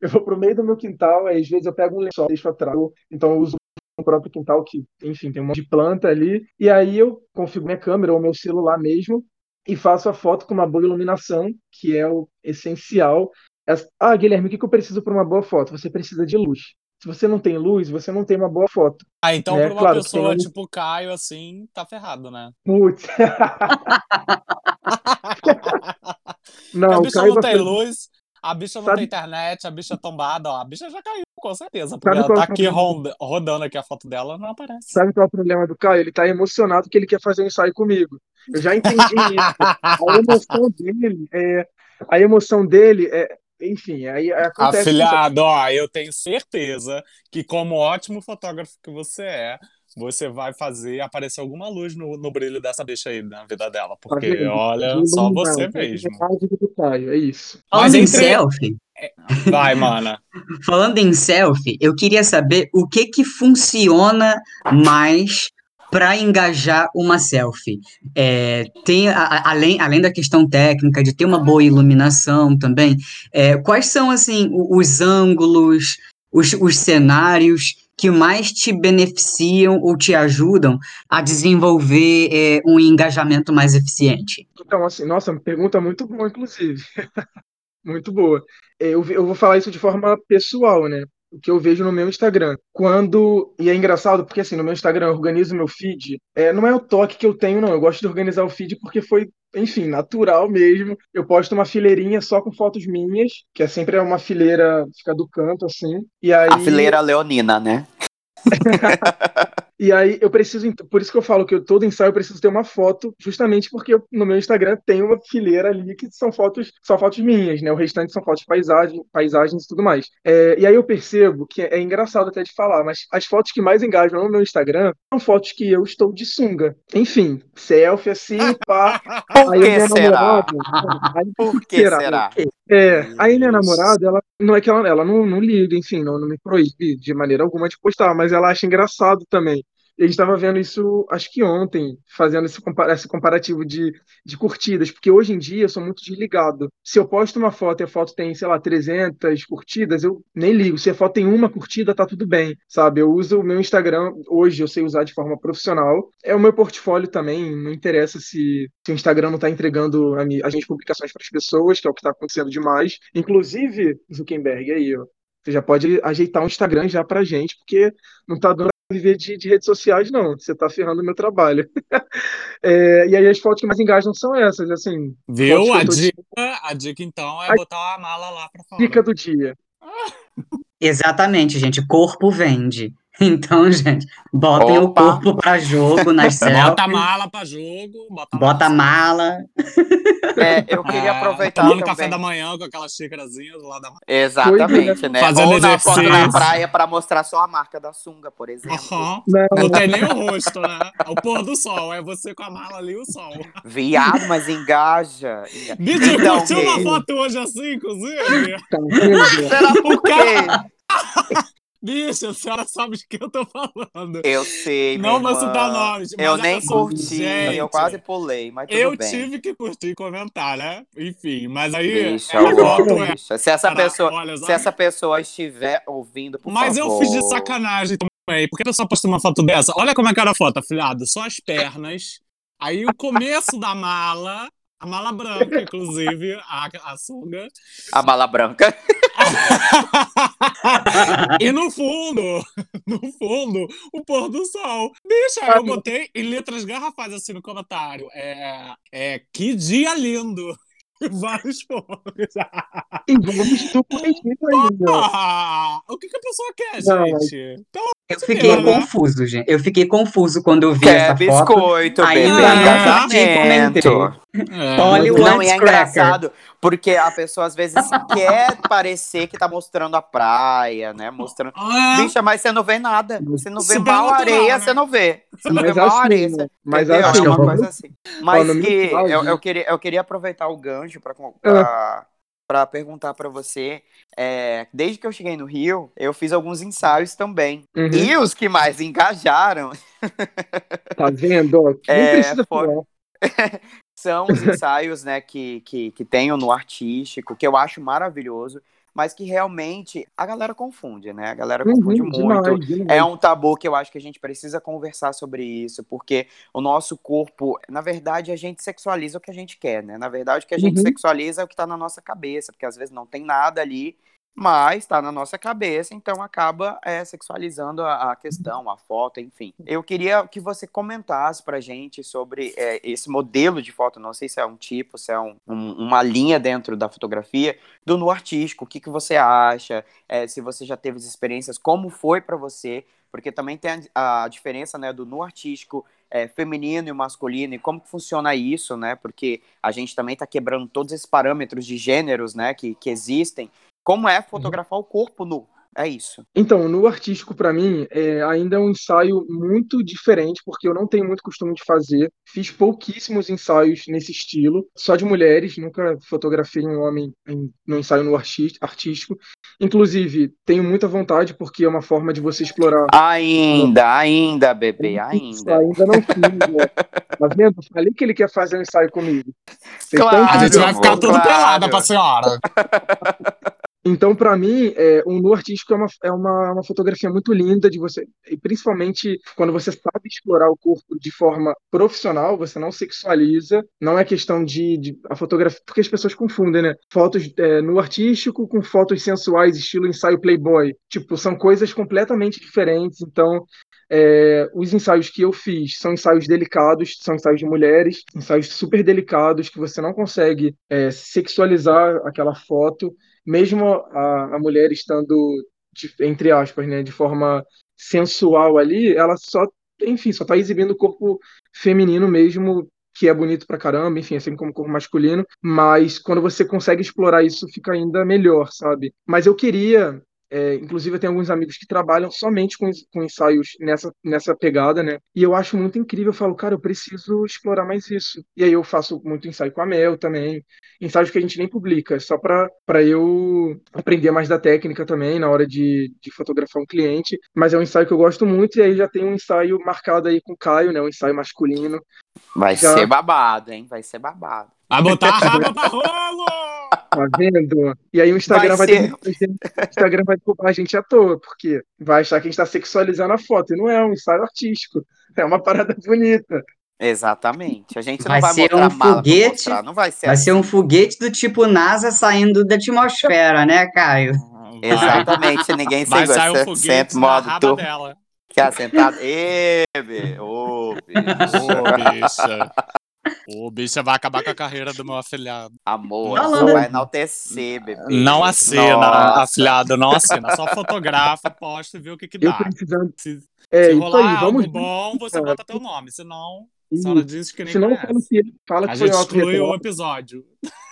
Eu vou pro meio do meu quintal, aí às vezes eu pego um lençol, deixo atrás, então eu uso o próprio quintal que, enfim, tem um monte de planta ali, e aí eu configuro minha câmera ou meu celular mesmo e faço a foto com uma boa iluminação, que é o essencial. Ah, Guilherme, o que eu preciso para uma boa foto? Você precisa de luz. Se você não tem luz, você não tem uma boa foto. Ah, então né? pra uma Claro pessoa tem tipo Caio, assim, tá ferrado, né? Putz. <laughs> <laughs> Não, a Caio não tem luz, a bicha não Sabe- tem internet, a bicha é tombada, ó. A bicha já caiu, com certeza. Porque Sabe ela é tá o aqui problema? rodando aqui a foto dela, não aparece. Sabe qual é o problema do Caio? Ele tá emocionado que ele quer fazer um ensaio comigo. Eu já entendi isso. A emoção <laughs> dele é. A emoção dele é. Enfim, aí acontece. Afilhado, ó, eu tenho certeza que, como ótimo fotógrafo que você é, você vai fazer aparecer alguma luz no, no brilho dessa bicha aí na vida dela. Porque, vendo? olha, só você é mesmo. é isso. Falando em entre- selfie, Vai, mana. <laughs> falando em selfie, eu queria saber o que que funciona mais para engajar uma selfie. É, tem a- a- além, além da questão técnica de ter uma boa iluminação também, é, quais são assim o- os ângulos, os, os cenários que mais te beneficiam ou te ajudam a desenvolver é, um engajamento mais eficiente? Então, assim, nossa, pergunta muito boa, inclusive. <laughs> Muito boa. É, Eu, eu vou falar isso de forma pessoal, né? O que eu vejo no meu Instagram. Quando. E é engraçado, porque assim, no meu Instagram eu organizo meu feed. É, não é o toque que eu tenho, não. Eu gosto de organizar o feed porque foi, enfim, natural mesmo. Eu posto uma fileirinha só com fotos minhas, que é sempre uma fileira, fica do canto, assim. E aí. A fileira leonina, né? <laughs> E aí eu preciso, por isso que eu falo que eu, todo ensaio eu preciso ter uma foto, justamente porque eu- no meu Instagram tem uma fileira ali que são fotos, são fotos minhas, né? O restante são fotos de paisagem, paisagens e tudo mais. É, e aí eu percebo que é, é engraçado até de falar, mas as fotos que mais engajam no meu Instagram são fotos que eu estou de sunga. Enfim, selfie assim, pá. <laughs> Por Aí que será? namorada. <laughs> Aí, Por que <laughs> será? será? É, aí minha namorada, ela não é que ela, ela não, não liga, enfim, não, não me proíbe de maneira alguma de postar, mas ela acha engraçado também. A gente estava vendo isso, acho que ontem, fazendo esse, compa- esse comparativo de, de curtidas, porque hoje em dia eu sou muito desligado. Se eu posto uma foto e a foto tem, sei lá, 300 curtidas, eu nem ligo. Se a foto tem uma curtida, tá tudo bem, sabe? Eu uso o meu Instagram, hoje eu sei usar de forma profissional. É o meu portfólio também, não interessa se, se o Instagram não está entregando a minhas publicações para as pessoas, que é o que está acontecendo demais. Inclusive, Zuckerberg, aí, ó. Você já pode ajeitar um Instagram já pra gente, porque não tá dando viver de, de redes sociais, não. Você tá ferrando o meu trabalho. <laughs> É, e aí as fotos que mais engajam são essas, assim. Viu? A dica, a dica, então, é A botar a mala lá pra fora. Dica do dia. <laughs> Exatamente, gente. Corpo vende. <laughs> Então, gente, botem o Opa. corpo pra jogo nas <laughs> Bota a selfies. mala pra jogo, bota a Bota a mala. É, eu queria Ah, aproveitar tomando também. café da manhã com aquela xícarazinha do lado da Exatamente, né? Fazendo Ou na foto na praia pra mostrar só a marca da sunga, por exemplo. Aham. Não, tem nem o rosto, né? É o pôr do sol, é você com a mala ali e o sol. Viado, mas engaja. enga- Bicho, Então, curtiu uma foto hoje assim, inclusive? vendo? Será por quê? <laughs> Bicho, a senhora sabe de que eu tô falando. Eu sei, Não vou citar nomes, Eu nem só, curti, gente, eu quase pulei, mas Eu bem. tive que curtir e comentar, né? Enfim, mas aí Bicha, a foto uó, é. bicha. Se essa Cara, pessoa, olha só. se essa pessoa estiver ouvindo, por Mas eu favor. fiz de sacanagem também por que a pessoa posta uma foto dessa? Olha como é que era a foto, afilhado. Só as pernas. Aí o começo da mala, a mala branca, inclusive, a, a sunga. A mala branca. <laughs> e no fundo, no fundo, o pôr do sol. Bicha, eu botei em letras garrafais assim no comentário. É, é que dia lindo. <laughs> Vários pontos. Ainda. <laughs> Ah, o que, que a pessoa quer, Não, gente? Pelo amor Eu de fiquei né? confuso, gente. Eu fiquei confuso quando eu vi Quer essa foto. biscoito, Aí bebê. Ah, comentei. Casamento. É. Olha o Não, e é engraçado, porque a pessoa às vezes <laughs> quer parecer que tá mostrando a praia, né? Mostrando. Ah, Bicha, mas você não vê nada. Você não vê Supernatural, mal areia, né? você não vê. Você não Mas vê mal areia. né? você- Mas entendeu? assim, é uma coisa assim. Mas meu que eu, eu, queria, eu queria aproveitar o gancho pra, Ah. pra, pra perguntar pra você. é, desde que eu cheguei no Rio, eu fiz alguns ensaios também. Uhum. E os que mais engajaram Tá vendo? <laughs> Nem É, precisa for- falar. <laughs> são os ensaios, né, que, que, que tenho no artístico, que eu acho maravilhoso, mas que realmente a galera confunde, né? A galera confunde Uhum, muito. demais, demais. É um tabu que eu acho que a gente precisa conversar sobre isso, porque o nosso corpo, na verdade, a gente sexualiza o que a gente quer, né? Na verdade, o que a gente Uhum. sexualiza é o que tá na nossa cabeça, porque às vezes não tem nada ali, mas tá na nossa cabeça, então acaba é, sexualizando a, a questão, a foto, enfim. Eu queria que você comentasse pra gente sobre é, esse modelo de foto, não sei se é um tipo, se é um- um- uma linha dentro da fotografia, do nu artístico, o que, que você acha, é, se você já teve experiências, como foi pra você, porque também tem a, a diferença né, do nu artístico é, feminino e masculino, e como funciona isso, né? Porque a gente também está quebrando todos esses parâmetros de gêneros, né, que, que existem. Como é fotografar o corpo nu? É isso. Então, no artístico, pra mim, é, ainda é um ensaio muito diferente, porque eu não tenho muito costume de fazer. Fiz pouquíssimos ensaios nesse estilo, só de mulheres, nunca fotografei um homem em, no ensaio no artístico. Inclusive, tenho muita vontade, porque é uma forma de você explorar. Ainda, ainda, bebê, Isso, ainda. ainda não fiz, né? Tá vendo? Falei que ele quer fazer um ensaio comigo. Vocês Claro. A gente vai ficar tudo Claro. pelada pra senhora. <laughs> Então, para mim, é, um nu artístico é, uma, é uma, uma fotografia muito linda de você, e principalmente quando você sabe explorar o corpo de forma profissional, você não sexualiza, não é questão de, de a fotografia, porque as pessoas confundem, né? Fotos é, no artístico com fotos sensuais, estilo ensaio Playboy, tipo, são coisas completamente diferentes. Então, é, os ensaios que eu fiz são ensaios delicados, são ensaios de mulheres, ensaios super delicados que você não consegue é, sexualizar aquela foto mesmo a, a mulher estando, de- entre aspas, né, de forma sensual ali, ela só, enfim, só tá exibindo o corpo feminino mesmo, que é bonito pra caramba, enfim, assim como o corpo masculino, mas quando você consegue explorar isso, fica ainda melhor, sabe? Mas eu queria. É, inclusive, eu tenho alguns amigos que trabalham somente com, com ensaios nessa, nessa pegada, né? E eu acho muito incrível. Eu falo, cara, eu preciso explorar mais isso. E aí eu faço muito ensaio com a Mel também ensaios que a gente nem publica, só para eu aprender mais da técnica também na hora de, de fotografar um cliente. Mas é um ensaio que eu gosto muito, e aí já tem um ensaio marcado aí com o Caio, né? Um ensaio masculino. Vai Já. ser babado, hein? Vai ser babado. Vai botar a raba pra rolo! Tá vendo? E aí o Instagram Vai vai, ser. derrubar- o Instagram vai derrubar a gente à toa, porque vai achar que a gente tá sexualizando a foto. E não é um ensaio artístico. É uma parada bonita. Exatamente. A gente Vai não vai ser mostrar um mala pra foguete, mostrar. Não vai ser Vai assim. ser um foguete do tipo NASA saindo da atmosfera, né, Caio? <laughs> Exatamente, ninguém sair o Você foguete na modo raba turbo. dela. Ficar sentado. Ê, bê, ô, bicho. Ô, bicha. <laughs> Ô, bicha vai acabar com a carreira do meu afilhado. Amor, Falando. você vai enaltecer, bebê. Não acena, Nossa. afilhado, não acena. Só fotografa, posta e vê o que que Eu dá. precisando. Se, É se rolar aí, algo vamos. bom, você bota teu nome. Senão, a senhora diz que nem Se não, fala que, fala A que foi gente exclui o episódio.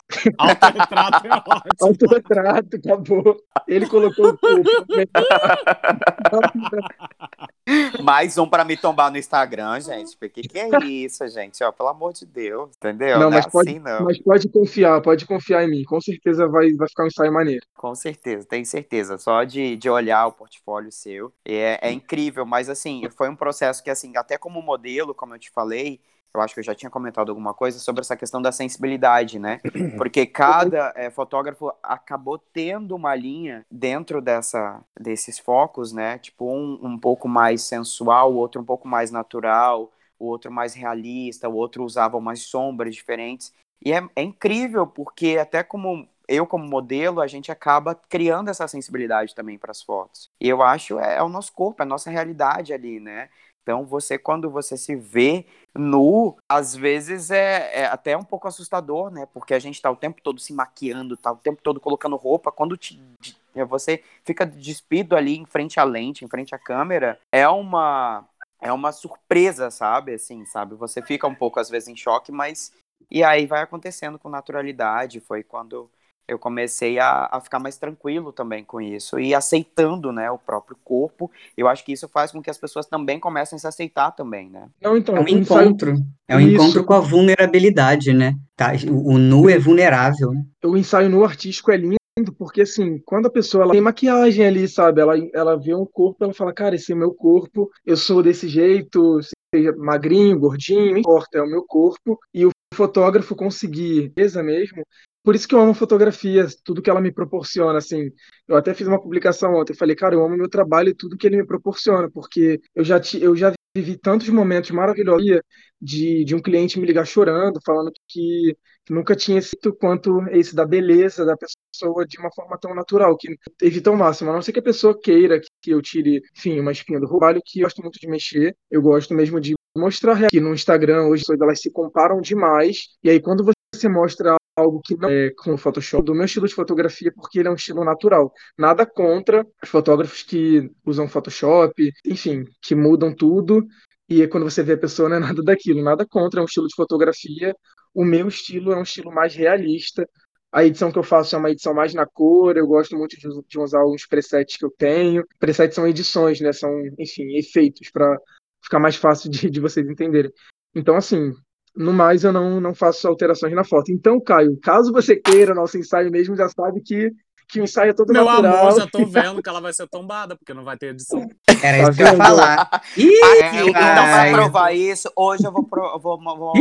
<laughs> Autorretrato é ótimo. Autorretrato, acabou. Ele colocou o <laughs> Mais um pra me tombar no Instagram, gente. O que, que é isso, gente? Ó, pelo amor de Deus. Entendeu? Não, Não, mas é pode- assim, não. Mas pode confiar, pode confiar em mim. Com certeza vai, vai ficar um ensaio maneiro. Com certeza, tenho certeza. Só de, de olhar o portfólio seu. É, é incrível, mas assim, foi um processo que, assim, até como modelo, como eu te falei, eu acho que eu já tinha comentado alguma coisa sobre essa questão da sensibilidade, né? <clears throat> Porque cada é, fotógrafo acabou tendo uma linha dentro dessa, desses focos, né? Tipo, um um pouco mais sensual, o outro um pouco mais natural, o outro mais realista, o outro usava umas sombras diferentes. E é, é incrível, porque até como eu, como modelo, a gente acaba criando essa sensibilidade também para as fotos. E eu acho é, é o nosso corpo, é a nossa realidade ali, né? Então, você, quando você se vê nu, às vezes é, é até um pouco assustador, né? Porque a gente tá o tempo todo se maquiando, tá o tempo todo colocando roupa. Quando te, de- você fica despido ali em frente à lente, em frente à câmera, é uma é uma surpresa, sabe? Assim, sabe? Você fica um pouco às vezes em choque, mas e aí vai acontecendo com naturalidade. Foi quando eu comecei a, a ficar mais tranquilo também com isso e aceitando, né, o próprio corpo. Eu acho que isso faz com que as pessoas também comecem a se aceitar também, né? Não, então, É um ensaio- encontro. É um Isso. encontro com a vulnerabilidade, né? Tá? O, o nu é vulnerável. né? o ensaio no artístico é lindo, porque assim, quando a pessoa ela tem maquiagem ali, sabe? Ela, ela vê um corpo, ela fala, cara, esse é o meu corpo, eu sou desse jeito, seja magrinho, gordinho, não importa, é o meu corpo. E o fotógrafo conseguir, beleza mesmo. Por isso que eu amo fotografia, tudo que ela me proporciona, assim. Eu até fiz uma publicação ontem, falei, cara, eu amo meu trabalho e tudo que ele me proporciona, porque eu já, ti- eu já vivi tantos momentos maravilhosos de, de um cliente me ligar chorando, falando que nunca tinha sido quanto esse da beleza da pessoa de uma forma tão natural, que evita o máximo. A não ser que a pessoa queira que eu tire, enfim, uma espinha do trabalho, que eu gosto muito de mexer, eu gosto mesmo de mostrar que no Instagram hoje as pessoas elas se comparam demais, e aí quando você mostra algo que não é com Photoshop, do meu estilo de fotografia, porque ele é um estilo natural. Nada contra os fotógrafos que usam Photoshop, enfim, que mudam tudo, e aí quando você vê a pessoa não é nada daquilo, nada contra, é um estilo de fotografia, o meu estilo é um estilo mais realista. A edição que eu faço é uma edição mais na cor. Eu gosto muito de, de usar os presets que eu tenho. Presets são edições, né? São, enfim, efeitos para ficar mais fácil de, de vocês entenderem. Então, assim, no mais, eu não, não faço alterações na foto. Então, Caio, caso você queira nosso ensaio mesmo, já sabe que, que o ensaio é todo Meu natural. amor, já tô <laughs> vendo que ela vai ser tombada, porque não vai ter edição. Era Tá isso que eu ia falar. Ih, Aqui, então, pra provar isso, hoje eu vou, pro- vou, vou- vou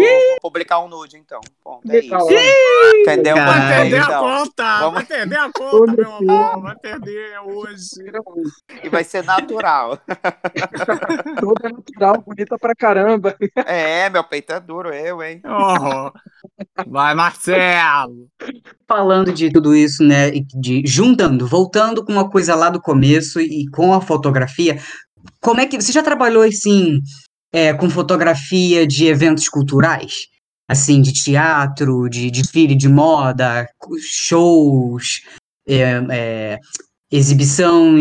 publicar um nude, então. Ponto, é isso. Entendeu? Vai ver, perder a então. conta! Vamos- Vai perder a conta, meu meu amor! Vai perder hoje. E vai ser natural. <laughs> Toda natural, bonita pra caramba. É, meu peito é duro, eu, hein? Oh, vai, Marcelo! Falando de tudo isso, né, de juntando, voltando com uma coisa lá do começo e com a fotografia, como é que você já trabalhou assim é, com fotografia de eventos culturais? Assim, de teatro, de desfile de moda, shows, é, é, exibição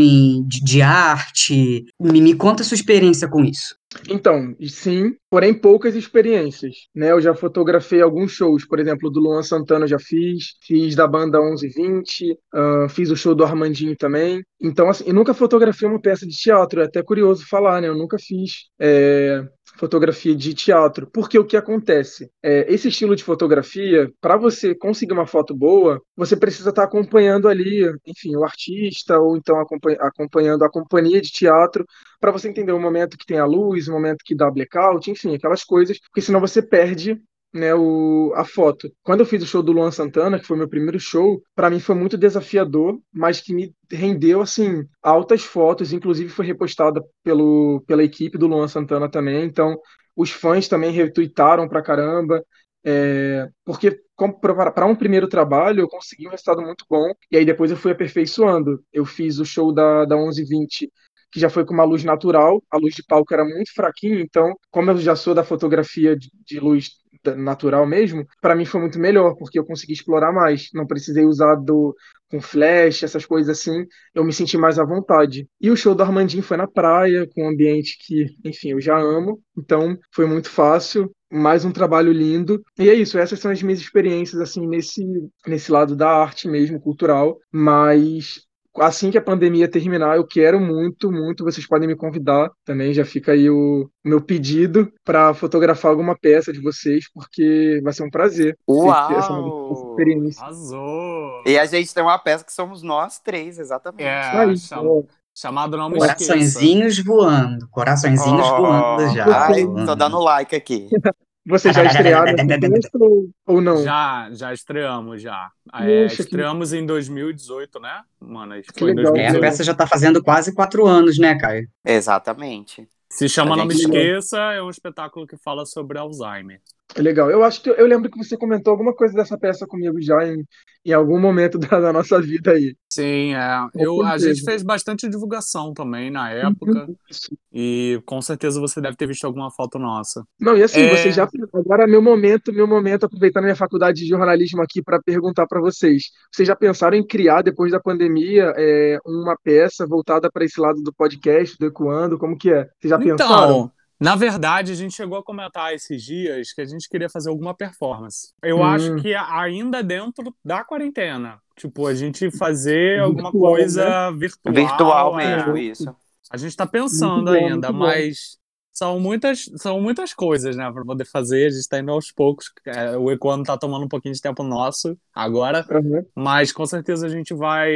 de, arte. Me, conta a sua experiência com isso. Então, sim, porém poucas experiências, né? Eu já fotografei alguns shows, por exemplo, do Luan Santana já fiz, fiz da banda 1120, ah, fiz o show do Armandinho também. Então, assim, eu nunca fotografei uma peça de teatro, é até curioso falar, né? Eu nunca fiz é, fotografia de teatro, porque o que acontece? É, esse estilo de fotografia, para você conseguir uma foto boa, você precisa estar acompanhando ali, enfim, o artista, ou então acompanha- acompanhando a companhia de teatro, para você entender o momento que tem a luz, o momento que dá blackout, enfim, aquelas coisas, porque senão você perde né, o, a foto. Quando eu fiz o show do Luan Santana, que foi meu primeiro show, para mim foi muito desafiador, mas que me rendeu assim altas fotos, inclusive foi repostada pelo, pela equipe do Luan Santana também. Então, os fãs também retuitaram pra caramba. é, porque para um primeiro trabalho eu consegui um resultado muito bom e aí depois eu fui aperfeiçoando. Eu fiz o show da, da 1120 que já foi com uma luz natural, a luz de palco era muito fraquinha, então, como eu já sou da fotografia de, de luz natural mesmo, para mim foi muito melhor, porque eu consegui explorar mais, não precisei usar do com flash, essas coisas assim, eu me senti mais à vontade. E o show do Armandinho foi na praia, com um ambiente que, enfim, eu já amo, então foi muito fácil. Mais um trabalho lindo. E é isso, essas são as minhas experiências, assim, nesse, nesse lado da arte mesmo, cultural. Mas assim que a pandemia terminar, eu quero muito, muito. Vocês podem me convidar também. Já fica aí o meu pedido para fotografar alguma peça de vocês, porque vai ser um prazer essa, Uau! essa experiência. Arrasou! E a gente tem uma peça que somos nós três, exatamente. É, Aí, chama- chamado Não Me Esqueça. Coraçõezinhos voando, coraçõezinhos Oh, voando já. Ai, voando. tô dando like aqui. <laughs> Vocês já estrearam peça <laughs> ou, não? Já, já estreamos, já. É, que- estreamos em 2018, né? Mano, que Que foi em legal. É, a 2018. peça já tá fazendo quase quatro anos, né, Caio? Exatamente. Se chama A Não Me Esqueça, é um espetáculo que fala sobre Alzheimer. É legal. Eu acho que eu lembro que você comentou alguma coisa dessa peça comigo já em, em algum momento <laughs> da, da nossa vida aí. Sim, é. Eu, a gente fez bastante divulgação também na época. Isso. E com certeza você deve ter visto alguma foto nossa. Não, e assim, É. você já agora é meu momento, meu momento, aproveitando minha faculdade de jornalismo aqui para perguntar para vocês. Vocês já pensaram em criar depois da pandemia é, uma peça voltada para esse lado do podcast, do Ecoando? Como que é? Vocês já pensaram? Na verdade, a gente chegou a comentar esses dias que a gente queria fazer alguma performance. Eu Hum. acho que ainda dentro da quarentena. Tipo, a gente fazer alguma Virtual, coisa virtual. Virtual é. mesmo, isso. A gente tá pensando Muito ainda, bom. mas são muitas, são muitas coisas, né, pra poder fazer. A gente tá indo aos poucos. É, o Ecoano tá tomando um pouquinho de tempo nosso agora, Aham. mas com certeza a gente vai,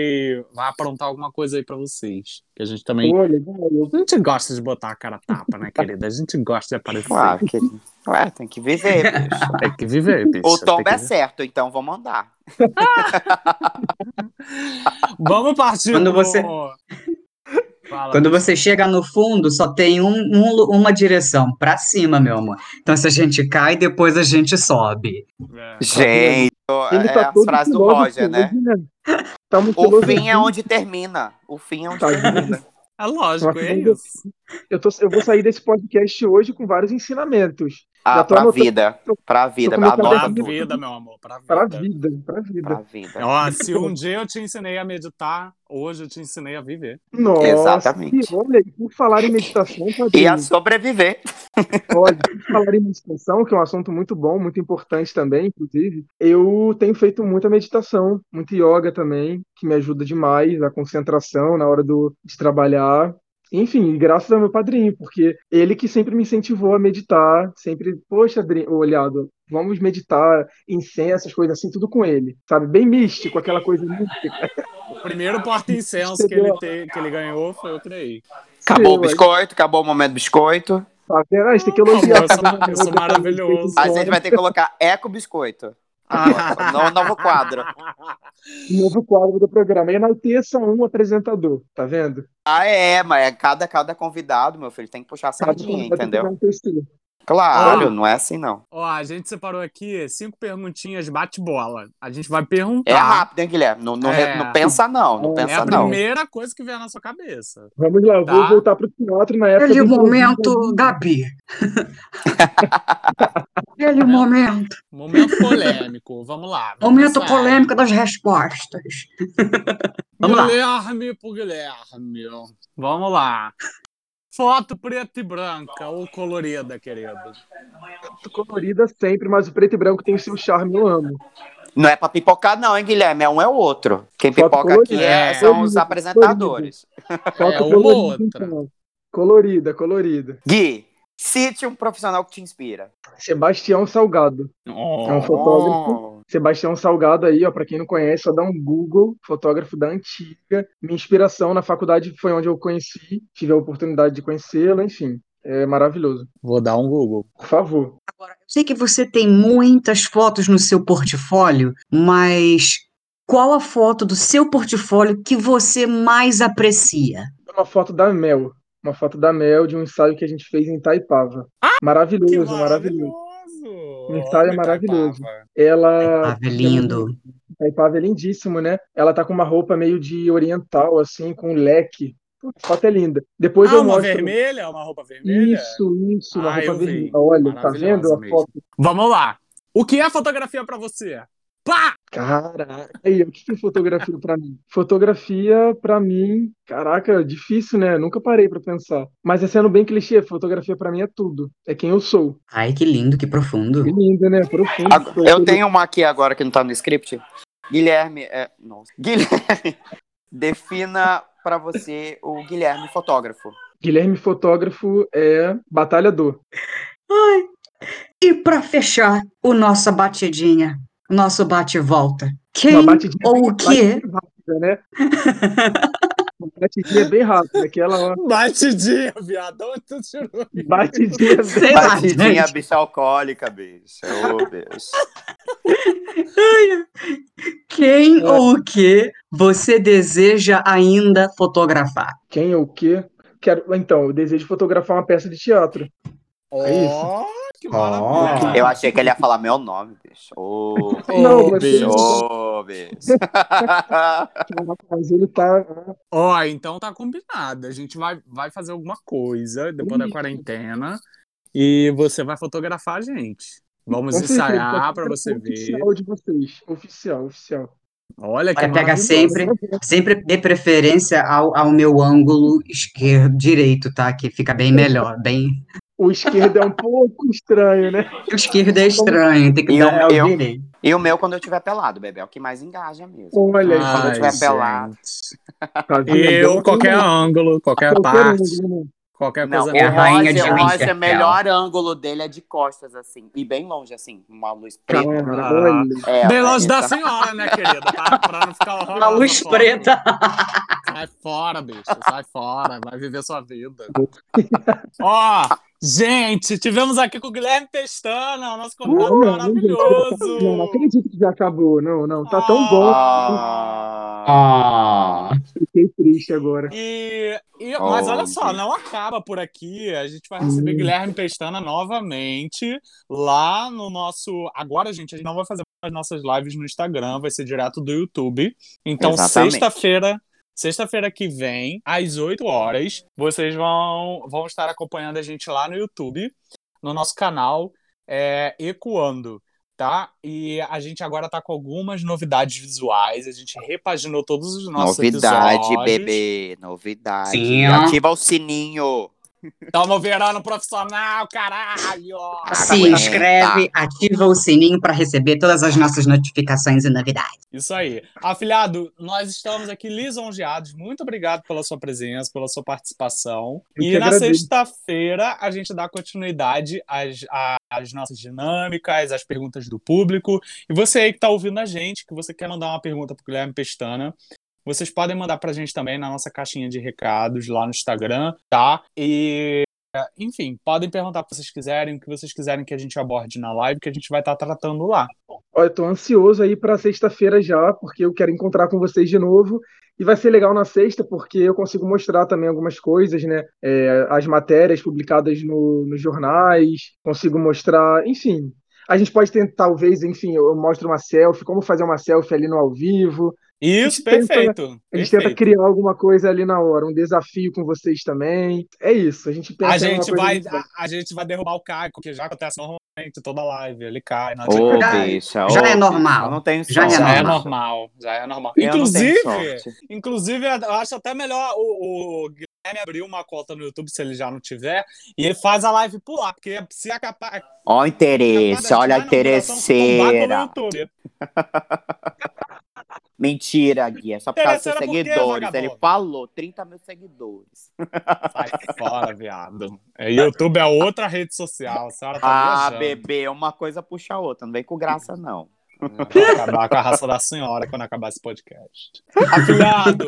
vai aprontar alguma coisa aí pra vocês. Que a gente também. Legal. Eu- A gente gosta de botar a cara a tapa, né, <laughs> querida? A gente gosta de aparecer. Claro que. Ué, tem que viver, <laughs> bicho. Tem que viver, bicho. O tombo é certo, então vamos andar. <laughs> Vamos partir Quando pro- você- Fala, Quando você chega no fundo, só tem um- um uma direção, pra cima, meu amor. Então, se a gente cai, depois a gente sobe. É. Gente, Ele é tá a todo frase do Roger, né? né? Tá O fim é onde termina. O fim é onde Tá termina. É lógico, é isso. Eu, tô, eu vou sair desse podcast hoje com vários ensinamentos. Ah, pra anotando- vida. Pra vida. Pra vida, meu amor, pra vida. Pra vida, pra vida. Pra vida. Ó, se um dia eu te ensinei a meditar, hoje eu te ensinei a viver. Nossa, Exatamente. e olha, e por falar em meditação, <laughs> E Padrinho, a sobreviver. <laughs> olha, por falar em meditação, que é um assunto muito bom, muito importante também, inclusive, eu tenho feito muita meditação, muito yoga também, que me ajuda demais, a concentração na hora do, de trabalhar. Enfim, graças ao meu padrinho, porque ele que sempre me incentivou a meditar, sempre, poxa, olhado, vamos meditar, incenso, essas coisas assim, tudo com ele, sabe? Bem místico, aquela coisa mística. O primeiro porta-incenso que ele, te- que ele ganhou foi eu criei. Acabou o Sim, biscoito, acabou o momento biscoito. Tá vendo? Ah, a gente tem que elogiar. Eu sou- eu sou maravilhoso. A gente vai ter que colocar Eco Biscoito. <laughs> No novo quadro. Novo quadro do programa. Enalteça um apresentador, tá vendo? Ah, é, mas é cada, cada convidado, meu filho, tem que puxar a sardinha, entendeu? Claro, Ah. não é assim não. Ó, a gente separou aqui cinco perguntinhas bate-bola. A gente vai perguntar. É rápido, hein, Guilherme? Não, não, É. não pensa não, não É É pensa a não. primeira coisa que vem na sua cabeça. Vamos lá, eu Tá. vou voltar pro teatro na época Aquele do momento, Gabi. <laughs> Aquele momento. Momento polêmico. Vamos lá. vamos Momento polêmico das respostas. Vamos lá. Guilherme por Guilherme. Vamos lá. Foto preta e branca ou colorida, querido? Foto colorida sempre, mas o preto e branco tem o seu charme, eu amo. Não é pra pipocar não, hein, Guilherme? É um é o outro. Quem Foto pipoca aqui colorida. é- É. são os Colorida, apresentadores. Foto <laughs> É, uma ou colorida, outra. então. Colorida, colorida. Gui, cite um profissional que te inspira. Sebastião Salgado. É um Oh, fotógrafo. Sebastião Salgado aí, ó, pra quem não conhece, só dá um Google, fotógrafo da antiga. Minha inspiração na faculdade foi onde eu conheci, tive a oportunidade de conhecê-lo, enfim. É maravilhoso. Vou dar um Google. Por favor. Agora, eu sei que você tem muitas fotos no seu portfólio, mas qual a foto do seu portfólio que você mais aprecia? Uma foto da Mel. Uma foto da Mel de um ensaio que a gente fez em Itaipava. Que maravilhoso, maravilhoso. maravilhoso! O ensaio é maravilhoso. Ela. Ah, lindo. Itaipava é lindíssimo, né? Ela tá com uma roupa meio de oriental, assim, com um leque. A foto é linda. Depois Ah, eu uma mostro. vermelha? Uma roupa vermelha? Isso, isso, uma Ah, roupa vermelha. Olha, tá vendo a mesmo. foto? Vamos lá. O que é fotografia pra você? Pá! Caraca, aí, o que que é fotografia pra mim? Fotografia, pra mim, caraca, difícil, né? Nunca parei pra pensar. Mas é sendo bem clichê, fotografia pra mim é tudo. É quem eu sou. Ai, que lindo, que profundo. Que lindo, né? Profundo. Ag- Eu tenho uma aqui agora que não tá no script. Guilherme, é... Nossa. Guilherme, <laughs> defina pra você o Guilherme fotógrafo. Guilherme fotógrafo é batalhador. Ai. E para fechar o nossa batidinha, o nosso bate e volta. Quem Uma batidinha ou o que rápida, né? <laughs> Uma Batidinha bem rápida, aquela viado. Onde tu tirou? batidinha bem Sei lá, Batidinha, gente. bicha alcoólica, bicho. Ô, bicho. Quem ou o que você deseja ainda fotografar? Quem ou o quê? Quero... Então, eu desejo fotografar uma peça de teatro. É isso. Que maravilha. Eu achei que ele ia falar meu nome, bicho. Ô, mas bicho. Ô, bicho. <laughs> Mas ele tá. Ó, então tá combinado. A gente vai, vai fazer alguma coisa depois da quarentena e você vai fotografar a gente. Vamos ensaiar tá pra você ver. Oficial de vocês. Oficial, oficial. Olha que Olha, pega sempre, sempre dê preferência ao, ao meu ângulo esquerdo, direito, tá? Que fica bem melhor, bem... O esquerdo é um pouco estranho, né? O esquerdo é estranho, tem que E dar eu- eu- direito. E o meu quando eu tiver pelado, bebê. É o que mais engaja mesmo. Olha aí, Quando eu tiver pelado. gente. tá <laughs> vendo? Eu, qualquer ângulo, qualquer Qualquer parte, ângulo, né? qualquer Não, coisa É a o rainha de Roger, o melhor ângulo dele é de costas, assim. E bem longe, assim. Uma luz preta. Olha. É, Bem longe da senhora, né, querida? Tá? Pra não ficar <laughs> horrorosa. Uma luz a foto. preta. Sai fora, bicho. Sai fora. Vai viver sua vida. <laughs> Ó, gente, tivemos aqui com o Guilherme Pestana, o nosso convidado Não, não, maravilhoso. Não, não acredito que já acabou. Não, não. Tá tão bom. Ah, Ah, Fiquei triste agora. E, e- mas olha só, não acaba por aqui. A gente vai receber Hum. Guilherme Pestana novamente lá no nosso. Agora, gente, a gente não vai fazer as nossas lives no Instagram, vai ser direto do YouTube. Então, sexta-feira. Sexta-feira que vem, às 8 horas, vocês vão, vão estar acompanhando a gente lá no YouTube, no nosso canal é, Ecoando, tá? E a gente agora tá com algumas novidades visuais, a gente repaginou todos os nossos novidade, episódios. bebê. Novidade. Sim. Ativa o sininho. Tamo virando profissional, caralho! se inscreve, ativa o sininho para receber todas as nossas notificações e novidades. Isso aí. Afilhado, nós estamos aqui lisonjeados. Muito obrigado pela sua presença, pela sua participação. Eu e na sexta-feira a gente dá continuidade às, às nossas dinâmicas, às perguntas do público. E você aí que está ouvindo a gente, que você quer mandar uma pergunta para o Guilherme Pestana, vocês podem mandar pra gente também na nossa caixinha de recados lá no Instagram, tá? E enfim, podem perguntar o que vocês quiserem, o que vocês quiserem que a gente aborde na live, que a gente vai estar tratando lá. Olha, eu tô ansioso aí pra sexta-feira já, porque eu quero encontrar com vocês de novo. E vai ser legal na sexta, porque eu consigo mostrar também algumas coisas, né? É, as matérias publicadas no, nos jornais, consigo mostrar, enfim. A gente pode tentar, talvez, enfim, eu mostro uma selfie, como fazer uma selfie ali no ao vivo. Isso, gente tenta- perfeito. A gente tenta perfeito. criar alguma coisa ali na hora, um desafio com vocês também. É isso, a gente pensa A gente, coisa vai, a, a gente vai derrubar o Caio, que já acontece normalmente toda live. Ele cai. Não. Já- bicha. já ô, é normal. Não tenho Já é sorte. já é normal. Já é normal. Eu Inclusive, inclusive, eu acho até melhor o, o Guilherme abrir uma conta no YouTube, se ele já não tiver, e ele faz a live por lá, porque se é capaz. Ó o interesse, olha a interesseira. <laughs> Mentira, Gui. É só por causa dos quê, seguidores. Ele falou, 30 mil seguidores. Sai fora, viado. É, YouTube é outra rede social. A senhora tá Ah, viajando. bebê, uma coisa puxa a outra. Não vem com graça, não. Vai acabar com a raça da senhora quando acabar esse podcast. Afilhado,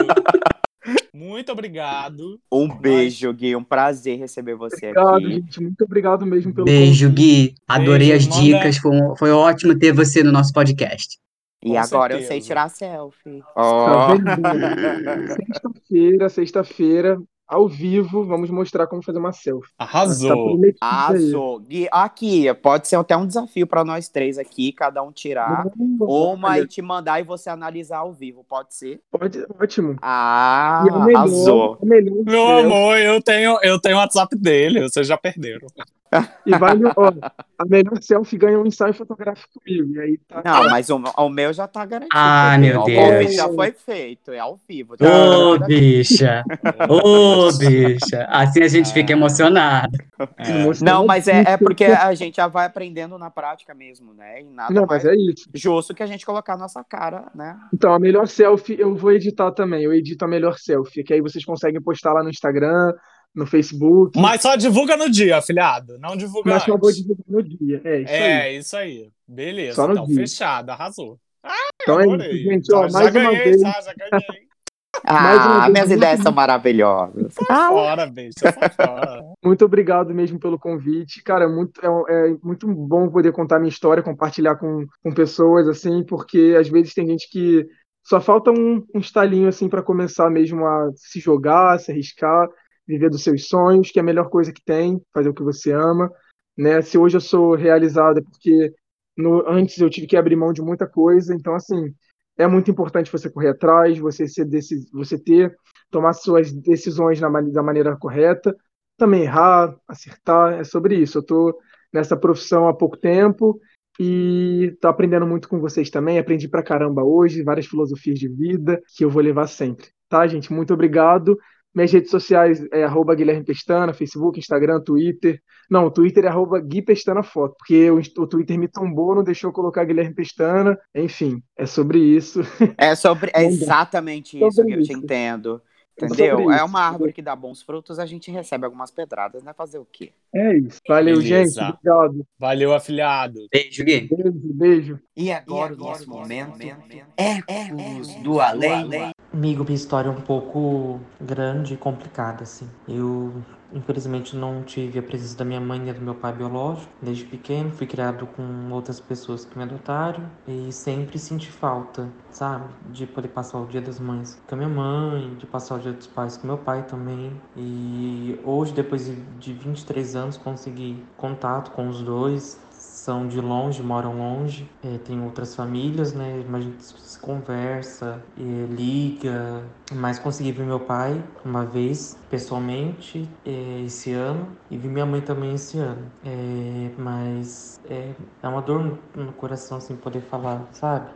muito obrigado. Um beijo, Gui. Um prazer receber você Obrigado, aqui. gente. Muito obrigado mesmo pelo Beijo, convite. Gui. Adorei Beijo, as dicas. Foi, foi ótimo ter você no nosso podcast. E Com agora eu certeza. sei tirar selfie. Ó. vendo? <laughs> Sexta-feira, sexta-feira, ao vivo, vamos mostrar como fazer uma selfie. Tá Arrasou. aí. Arrasou. Gui, aqui, pode ser até um desafio para nós três aqui, cada um tirar uma Olha, e te mandar e você analisar ao vivo, pode ser? Pode, ótimo. Ah, a melhor, arrasou. a melhor Meu selfie- amor, eu tenho, eu tenho o WhatsApp dele, vocês já perderam. E vale, ó, a melhor selfie ganha um ensaio fotográfico comigo. E aí tá. Não, mas o, o meu já tá garantido. Ah, meu O Deus. convite já foi feito, é ao vivo. tá? Ô, bicha. <laughs> Ô, bicha. Assim a gente Ah. fica emocionado. É. Não, mas é, é porque a gente já vai aprendendo na prática mesmo, né? E nada Não, mais mas é isso. justo que a gente colocar a nossa cara, né? Então, a melhor selfie eu vou editar também. Eu edito a melhor selfie, que aí vocês conseguem postar lá no Instagram, no Facebook. Mas só divulga no dia, afilhado. Não divulga Mas só vou divulgar no dia. É isso aí. É, isso aí. Beleza, Só no então, dia. fechado, arrasou. Então é isso, gente. Ó, já, já mais uma ganhei, vez. tá? Já ganhei. Ah, vez, minhas ideias são maravilhosas. Fora, beijo. Sai fora. muito obrigado mesmo pelo convite. Cara, é muito, é, é muito bom poder contar minha história, compartilhar com, com pessoas, assim, porque às vezes tem gente que só falta um, um estalinho, assim, para começar mesmo a se jogar, se arriscar, viver dos seus sonhos, que é a melhor coisa que tem, fazer o que você ama, né? Se hoje eu sou realizado é porque no, antes eu tive que abrir mão de muita coisa, então, assim, é muito importante você correr atrás, você ser você ter, tomar suas decisões na, da maneira correta, também errar, acertar, é sobre isso. Eu tô nessa profissão há pouco tempo e tô aprendendo muito com vocês também. Aprendi pra caramba hoje, várias filosofias de vida que eu vou levar sempre. Tá, gente? Muito obrigado. Minhas redes sociais é arroba Guilherme Pestana, Facebook, Instagram, Twitter. Não, o Twitter é arroba Gui Pestana Foto, porque o, o Twitter me tombou, não deixou eu colocar Guilherme Pestana. Enfim, é sobre isso. É sobre é <laughs> exatamente Sobre isso que eu te isso. entendo. É Entendeu? sobre É uma árvore que dá bons frutos, a gente recebe algumas pedradas, né? Fazer o quê? É isso. Valeu, Beleza. gente. Obrigado. Valeu, afilhado. Beijo, Gui. Beijo, beijo. E agora, o nosso momento, Ecos do Além. Amigo, minha história é um pouco grande e complicada, assim. Eu, infelizmente, não tive a presença da minha mãe e do meu pai biológico. Desde pequeno, fui criado com outras pessoas que me adotaram e sempre senti falta, sabe? De poder passar o dia das mães com a minha mãe, de passar o dia dos pais com meu pai também. E hoje, depois de- de 23 anos, consegui contato com os dois. São de longe, moram longe, é, tem outras famílias, né? Mas a gente se conversa, é, liga. Mas consegui ver meu pai uma vez, pessoalmente, é, esse ano, e vi minha mãe também esse ano. É, mas é, é uma dor no, coração, assim, poder falar, sabe?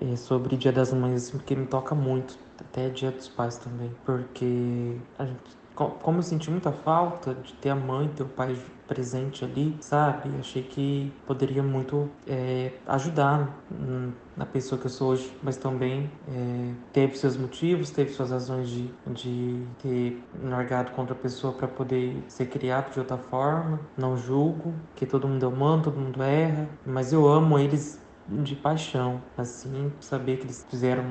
É, sobre Dia das Mães, assim, porque me toca muito. Até Dia dos Pais também. Porque a gente co- como eu senti muita falta de ter a mãe, ter o pai presente ali, sabe? Achei que poderia muito é, ajudar hum, na pessoa que eu sou hoje, mas também é, teve seus motivos, teve suas razões de, de ter largado contra a pessoa para poder ser criado de outra forma. Não julgo, que todo mundo é humano, todo mundo erra, mas eu amo eles de paixão, assim, saber que eles fizeram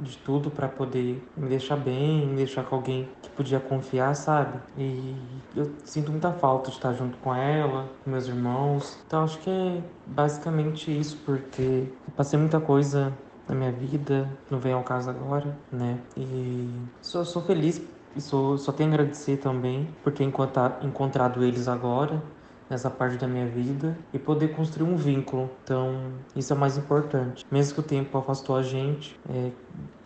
de tudo para poder me deixar bem, me deixar com alguém que podia confiar, sabe? E eu sinto muita falta de estar junto com ela, com meus irmãos. Então acho que é basicamente isso, porque passei muita coisa na minha vida, não vem ao caso agora, né? E sou, sou feliz e só tenho a agradecer também por ter encontra- encontrado eles agora, nessa parte da minha vida e poder construir um vínculo. Então, isso é o mais importante. Mesmo que o tempo afastou a gente, é,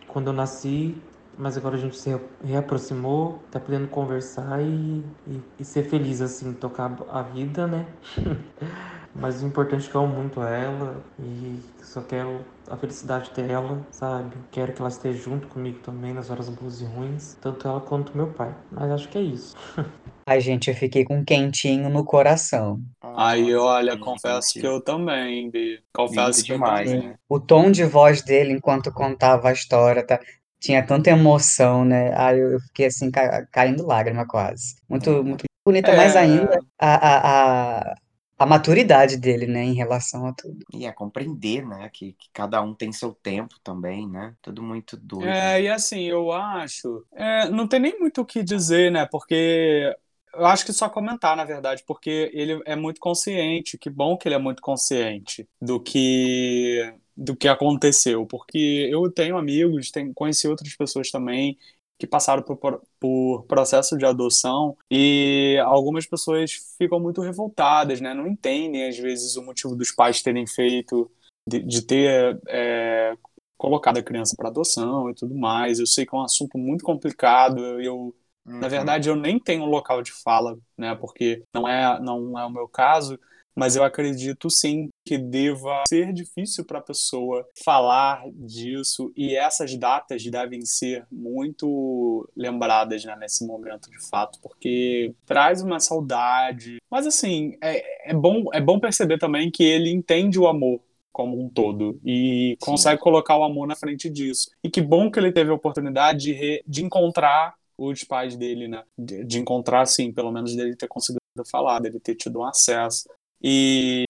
quando eu nasci, mas agora a gente se re- reaproximou, tá podendo conversar e, e, e ser feliz, assim, tocar a vida, né? <laughs> Mas o importante é que eu amo muito ela e só quero a felicidade dela, sabe? Quero que ela esteja junto comigo também nas horas boas e ruins, tanto ela quanto meu pai. Mas acho que é isso. <laughs> Ai, gente, eu fiquei com um quentinho no coração. Aí, olha, confesso que eu também, Bi. Confesso Lindo que eu demais, também. né? O tom de voz dele enquanto contava a história, tá? Tinha tanta emoção, né? Ai, eu fiquei assim, ca- caindo lágrima quase. Muito, muito bonita, mais ainda É, a, a, a, a maturidade dele, né, em relação a tudo. E é compreender, né? Que, que cada um tem seu tempo também, né? Tudo muito doido. é, e assim, eu acho. é, não tem nem muito o que dizer, né? Porque eu acho que só comentar, na verdade, porque ele é muito consciente. Que bom que ele é muito consciente do que do que aconteceu. Porque eu tenho amigos, tenho, conheci outras pessoas também que passaram por, por, processo de adoção e algumas pessoas ficam muito revoltadas, né? Não entendem, às vezes, o motivo dos pais terem feito, de, de ter é, colocado a criança para adoção e tudo mais. Eu sei que é um assunto muito complicado. Eu, na Uhum. verdade, eu nem tenho um local de fala, né? Porque não é, não é o meu caso. Mas eu acredito sim que deva ser difícil para a pessoa falar disso e essas datas devem ser muito lembradas né, nesse momento de fato, porque traz uma saudade. Mas assim, é, é, bom, é bom perceber também que ele entende o amor como um todo e Sim. consegue colocar o amor na frente disso. E que bom que ele teve a oportunidade de, re- de encontrar os pais dele, né? De, de encontrar, assim, pelo menos dele ter conseguido falar, dele ter tido um acesso. E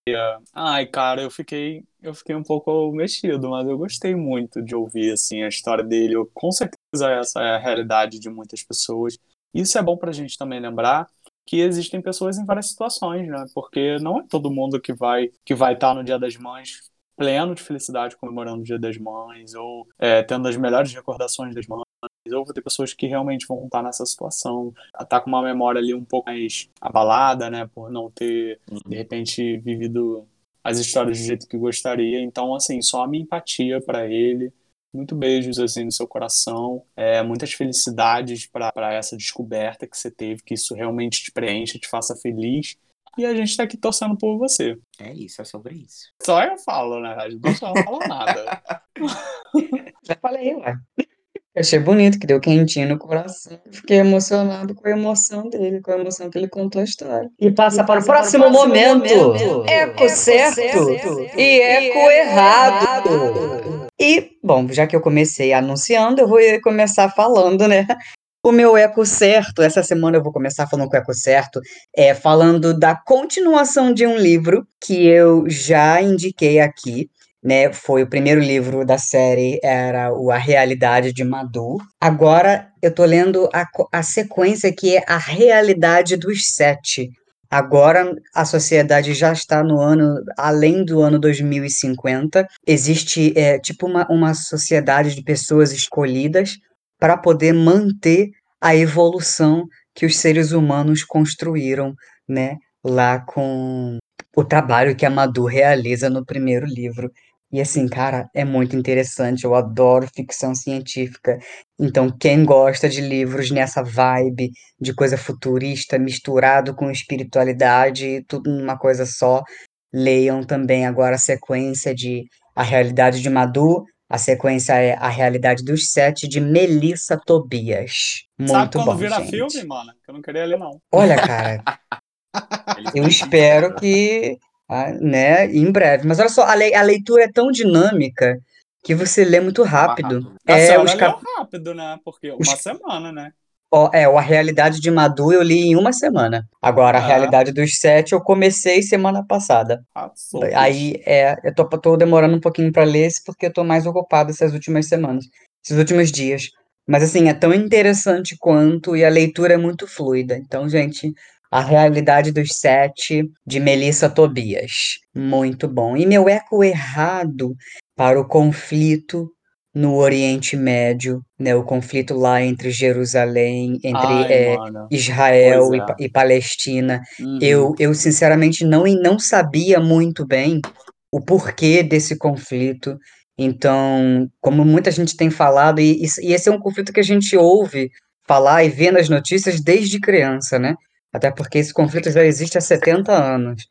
ai, cara, eu fiquei eu fiquei um pouco mexido, mas eu gostei muito de ouvir assim a história dele. Eu, com certeza essa é a realidade de muitas pessoas. Isso é bom pra gente também lembrar que existem pessoas em várias situações, né? Porque não é todo mundo que vai que vai estar no Dia das Mães pleno de felicidade comemorando o Dia das Mães ou é, tendo as melhores recordações das mães. Ou vou ter pessoas que realmente vão estar nessa situação, tá com uma memória ali um pouco mais abalada, né? Por não ter, de repente, vivido as histórias do jeito que gostaria. Então, assim, só a minha empatia para ele. Muito beijos assim no seu coração, é, muitas felicidades para essa descoberta que você teve, que isso realmente te preencha, te faça feliz. E a gente tá aqui torcendo por você. É isso, é sobre isso. Só eu falo, né? A gente não fala nada. <laughs> Já falei, ué. Eu achei bonito, que deu quentinho no coração. Fiquei emocionado com a emoção dele, com a emoção que ele contou a história. E passa para o próximo momento. Eco certo e eco errado. E, bom, já que eu comecei anunciando, eu vou começar falando, né? O meu eco certo, essa semana eu vou começar falando com o eco certo, é falando da continuação de um livro que eu já indiquei aqui, né? Foi o primeiro livro da série, era o A Realidade de Madu. Agora eu tô lendo a, a sequência que é A Realidade dos Sete. Agora a sociedade já está no ano, além do ano 2050. Existe é, tipo uma, uma sociedade de pessoas escolhidas para poder manter a evolução que os seres humanos construíram, né? Lá com o trabalho que a Madu realiza no primeiro livro. E assim, cara, é muito interessante. Eu adoro ficção científica. Então, quem gosta de livros nessa vibe de coisa futurista, misturado com espiritualidade, tudo numa coisa só, leiam também agora a sequência de A Realidade de Madu. A sequência é A Realidade dos Sete, de Melissa Tobias. Muito Sabe quando bom, vira gente. filme, mano? Que eu não queria ler, não. Olha, cara, <laughs> eu espero <laughs> que, ah, né, em breve. Mas olha só, a, le- a leitura é tão dinâmica que você lê muito rápido. A É, os cap... rápido, né? Porque os- uma semana, né? ó, é, a Realidade de Madu eu li em uma semana. Agora, a Ah. Realidade dos Sete eu comecei semana passada. Passou, Aí, é, eu tô, tô demorando um pouquinho pra ler esse porque eu tô mais ocupado essas últimas semanas, esses últimos dias. Mas, assim, é tão interessante quanto e a leitura é muito fluida. Então, gente, A Realidade dos Sete, de Melissa Tobias. Muito bom. E meu eco errado para o conflito no Oriente Médio, né? O conflito lá entre Jerusalém, entre Ai, é. Israel e, é. Pa- e Palestina. Uhum. Eu, eu sinceramente não, não sabia muito bem o porquê desse conflito. Então, como muita gente tem falado, e, e- e esse é um conflito que a gente ouve falar e vê nas notícias desde criança, né? Até porque esse conflito já existe há 70 anos.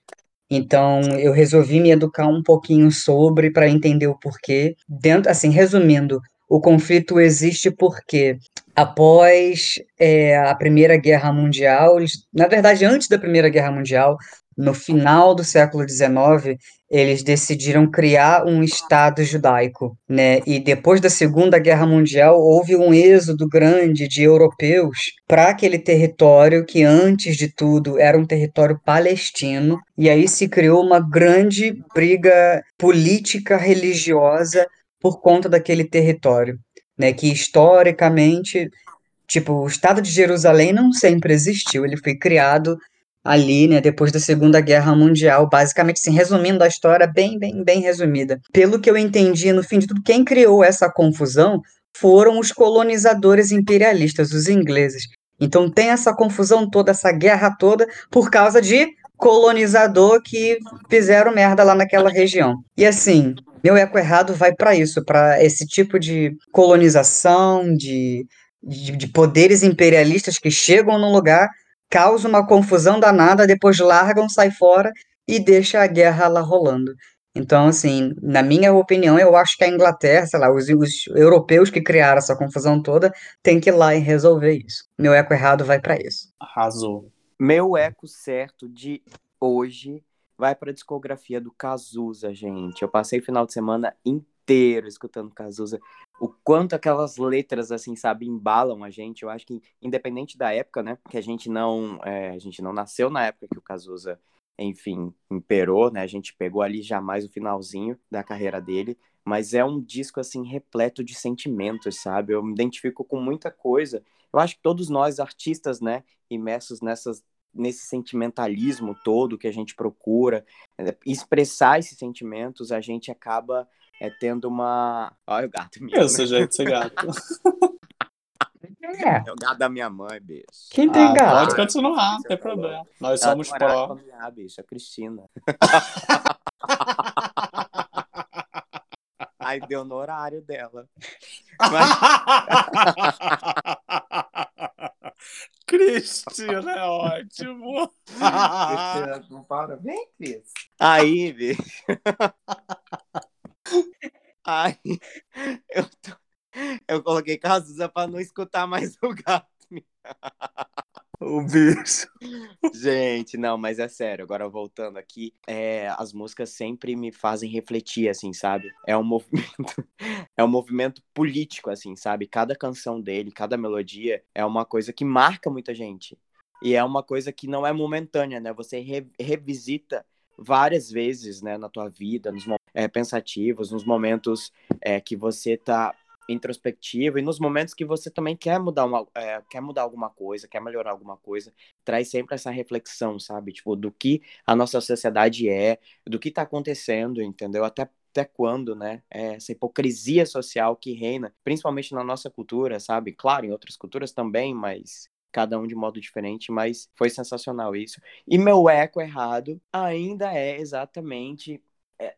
Então, eu resolvi me educar um pouquinho sobre para entender o porquê. Dentro, assim, resumindo, o conflito existe porque após é, a Primeira Guerra Mundial, na verdade, antes da Primeira Guerra Mundial, no final do século XIX, eles decidiram criar um Estado judaico, né? E depois da Segunda Guerra Mundial, houve um êxodo grande de europeus para aquele território que, antes de tudo, era um território palestino. E aí se criou uma grande briga política religiosa por conta daquele território, né? Que historicamente, tipo, o Estado de Jerusalém não sempre existiu, ele foi criado ali, né, depois da Segunda Guerra Mundial, basicamente, assim, resumindo a história bem, bem, bem resumida. Pelo que eu entendi, no fim de tudo, quem criou essa confusão foram os colonizadores imperialistas, os ingleses. Então tem essa confusão toda, essa guerra toda, por causa de colonizador que fizeram merda lá naquela região. E assim, meu eco errado vai para isso, para esse tipo de colonização, de, de, de poderes imperialistas que chegam num lugar, causam uma confusão danada, depois largam, sai fora e deixa a guerra lá rolando. Então, assim, na minha opinião, eu acho que a Inglaterra, sei lá, os, os europeus que criaram essa confusão toda, tem que ir lá e resolver isso. Meu eco errado vai para isso. Arrasou. Meu eco certo de hoje vai para a discografia do Cazuza, gente. Eu passei o final de semana inteiro escutando Cazuza. O quanto aquelas letras, assim, sabe, embalam a gente. Eu acho que, independente da época, né, que a gente não, é, a gente não nasceu na época que o Cazuza enfim, imperou, né? A gente pegou ali já mais o finalzinho da carreira dele, mas é um disco assim repleto de sentimentos, sabe? Eu me identifico com muita coisa. Eu acho que todos nós artistas, né, imersos nessas nesse sentimentalismo todo que a gente procura, é, expressar esses sentimentos, a gente acaba é, tendo uma. Olha o gato meu. Isso, gente, esse gato. É. É o gato da minha mãe, bicho. Quem tem Ah, gato? Pode continuar, não tem problema. Nós somos pró. Ah, bicho, a Cristina. <laughs> Aí deu no horário dela. <laughs> Cristina é ótimo. Cristina, não para. Vem, Cris. Aí, bicho. Aí, <laughs> eu, tô- eu coloquei Cazuza pra não escutar mais o gato. O bicho. Gente, não, mas é sério, agora voltando aqui, é, as músicas sempre me fazem refletir, assim, sabe? É um movimento, <laughs> é um movimento político, assim, sabe? Cada canção dele, cada melodia é uma coisa que marca muita gente. E é uma coisa que não é momentânea, né? Você re- revisita várias vezes, né, na tua vida, nos momentos pensativos, nos momentos é, que você tá introspectivo e nos momentos que você também quer mudar uma, é, quer mudar alguma coisa, quer melhorar alguma coisa, traz sempre essa reflexão, sabe? Tipo, do que a nossa sociedade é, do que tá acontecendo, entendeu? Até até quando, né? É essa hipocrisia social que reina, principalmente na nossa cultura, sabe? Claro, em outras culturas também, mas cada um de modo diferente, mas foi sensacional isso. E meu eco errado ainda é exatamente é,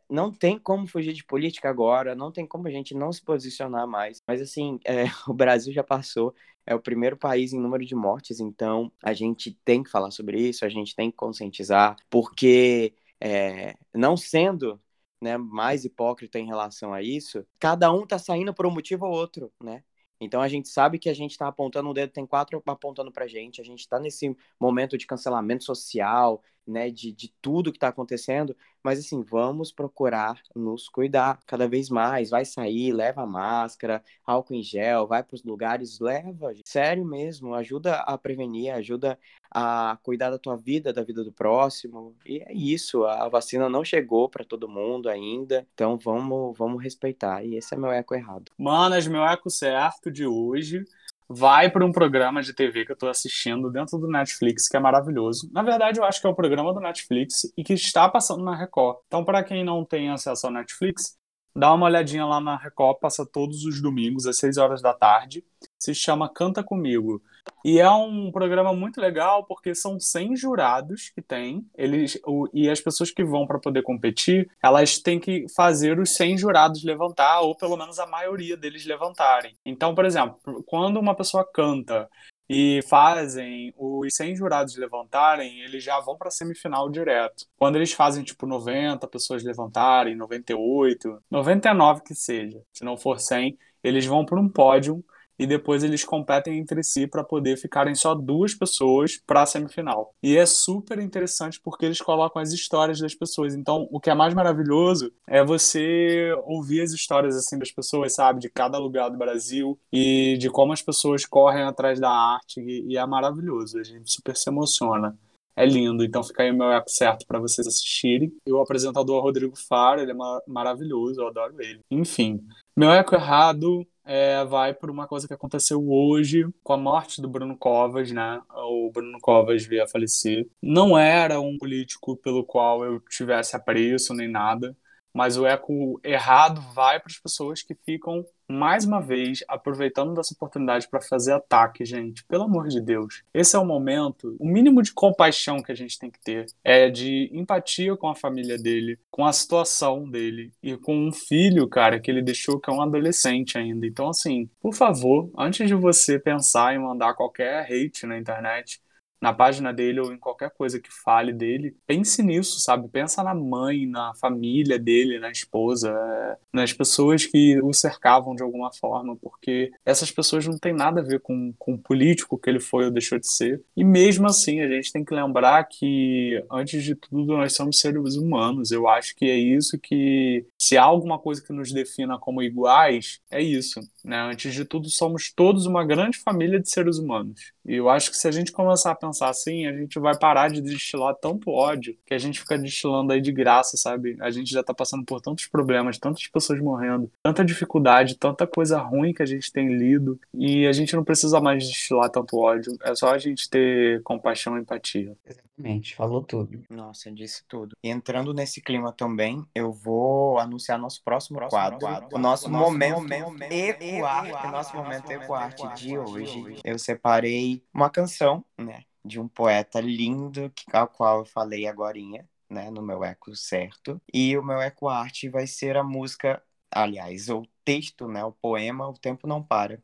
não tem como fugir de política agora, não tem como a gente não se posicionar mais. Mas assim, é, <laughs> o Brasil já passou, é o primeiro país em número de mortes, então a gente tem que falar sobre isso, a gente tem que conscientizar, porque é, não sendo né, mais hipócrita em relação a isso, cada um tá saindo por um motivo ou outro, né? Então a gente sabe que a gente está apontando um dedo, tem quatro apontando pra gente, a gente está nesse momento de cancelamento social, né, de, de tudo que está acontecendo, mas assim, vamos procurar nos cuidar cada vez mais, vai sair, leva máscara, álcool em gel, vai para os lugares, leva, sério mesmo, ajuda a prevenir, ajuda a cuidar da tua vida, da vida do próximo, e é isso, a vacina não chegou para todo mundo ainda, então vamos, vamos respeitar, e esse é meu eco errado. Manas, meu eco certo de hoje vai para um programa de TV que eu estou assistindo dentro do Netflix, que é maravilhoso. Na verdade, eu acho que é o programa do Netflix e que está passando na Record. Então, para quem não tem acesso ao Netflix, dá uma olhadinha lá na Record, passa todos os domingos às 6 horas da tarde. Se chama Canta Comigo. E é um programa muito legal porque são 100 jurados que tem, eles o, e as pessoas que vão para poder competir, elas têm que fazer os 100 jurados levantar ou pelo menos a maioria deles levantarem. Então, por exemplo, quando uma pessoa canta e fazem os 100 jurados levantarem, eles já vão para semifinal direto. Quando eles fazem tipo 90 pessoas levantarem, 98, 99 que seja, se não for 100, eles vão para um pódio e depois eles competem entre si para poder ficarem só duas pessoas para a semifinal. E é super interessante porque eles colocam as histórias das pessoas. Então, o que é mais maravilhoso é você ouvir as histórias assim das pessoas, sabe, de cada lugar do Brasil e de como as pessoas correm atrás da arte e, e é maravilhoso. A gente super se emociona. É lindo, então fica aí o meu eco certo para vocês assistirem. E o apresentador Rodrigo Faro, ele é mar maravilhoso, eu adoro ele. Enfim, meu eco errado é, vai por uma coisa que aconteceu hoje com a morte do Bruno Covas, né? O Bruno Covas veio a falecer. Não era um político pelo qual eu tivesse apreço nem nada, mas o eco errado vai para as pessoas que ficam, mais uma vez, aproveitando dessa oportunidade para fazer ataque, gente. Pelo amor de Deus. Esse é o momento, o mínimo de compaixão que a gente tem que ter é de empatia com a família dele, com a situação dele e com um filho, cara, que ele deixou que é um adolescente ainda. Então, assim, por favor, antes de você pensar em mandar qualquer hate na internet, na página dele ou em qualquer coisa que fale dele, pense nisso, sabe? Pensa na mãe, na família dele, na esposa, é, nas pessoas que o cercavam de alguma forma, porque essas pessoas não têm nada a ver com, com o político que ele foi ou deixou de ser. E mesmo assim, a gente tem que lembrar que, antes de tudo, nós somos seres humanos. Eu acho que é isso que, se há alguma coisa que nos defina como iguais, é isso. Né? Antes de tudo, somos todos uma grande família de seres humanos. E eu acho que se a gente começar a pensar assim, a gente vai parar de destilar tanto ódio que a gente fica destilando aí de graça, sabe? A gente já tá passando por tantos problemas, tantas pessoas morrendo, tanta dificuldade, tanta coisa ruim que a gente tem lido, e a gente não precisa mais destilar tanto ódio. É só a gente ter compaixão e empatia. Exatamente, falou tudo. Nossa, disse tudo. E entrando nesse clima também, eu vou anunciar nosso próximo quadro. O nosso momento ecoarte, o nosso momento ecoarte de hoje. Eu separei uma canção, né, de um poeta lindo, que, ao qual eu falei agorinha, né, no meu eco certo. E o meu eco arte vai ser a música, aliás, o texto, né, o poema O Tempo Não Para.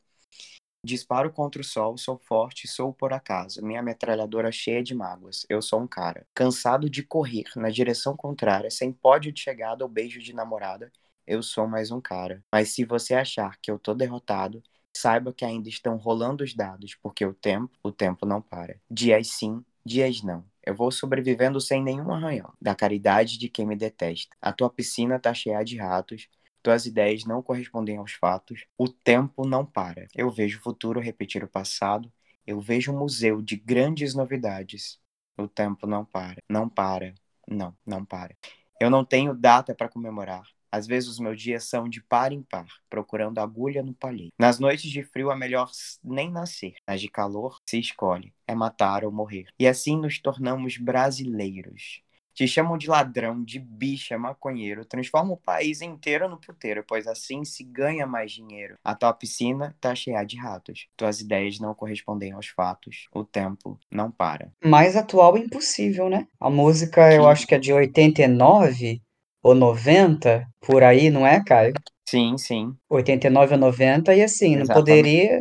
Disparo contra o sol, sou forte, sou por acaso. Minha metralhadora cheia de mágoas. Eu sou um cara. Cansado de correr na direção contrária, sem pódio de chegada ou beijo de namorada, eu sou mais um cara. Mas se você achar que eu tô derrotado, saiba que ainda estão rolando os dados, porque o tempo, o tempo não para. Dias sim, dias não. Eu vou sobrevivendo sem nenhum arranhão, da caridade de quem me detesta. A tua piscina tá cheia de ratos, tuas ideias não correspondem aos fatos, o tempo não para. Eu vejo o futuro repetir o passado, eu vejo um museu de grandes novidades. O tempo não para, não para, não, não para. Eu não tenho data para comemorar. Às vezes os meus dias são de par em par, procurando agulha no palheiro. Nas noites de frio é melhor nem nascer, nas de calor se escolhe, é matar ou morrer. E assim nos tornamos brasileiros. Te chamam de ladrão, de bicha, maconheiro, transforma o país inteiro no puteiro, pois assim se ganha mais dinheiro. A tua piscina tá cheia de ratos. Tuas ideias não correspondem aos fatos. O tempo não para. Mais atual impossível, né? A música, eu acho que é de 89 ou 90, por aí, não é, Caio? Sim, sim. 89 ou 90, e assim, não poderia,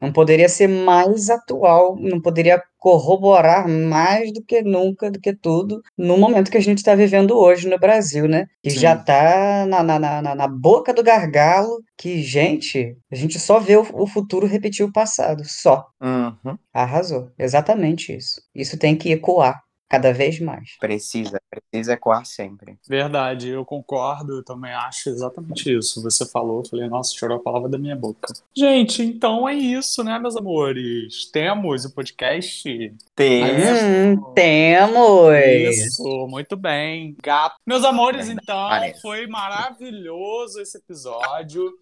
não poderia ser mais atual, não poderia corroborar mais do que nunca, do que tudo, no momento que a gente está vivendo hoje no Brasil, né? Que Sim. já está na, na, na, na- na boca do gargalo, que, gente, a gente só vê o, o futuro repetir o passado, só. Uhum. Arrasou, exatamente isso. Isso tem que ecoar cada vez mais. Precisa, precisa ecoar sempre. Verdade, eu concordo, eu também acho exatamente isso. Você falou, eu falei, nossa, tirou a palavra da minha boca. Gente, então é isso, né, meus amores? Temos o podcast. Hum, temos! Isso, muito bem. Gato. Meus amores, então, parece. foi maravilhoso esse episódio.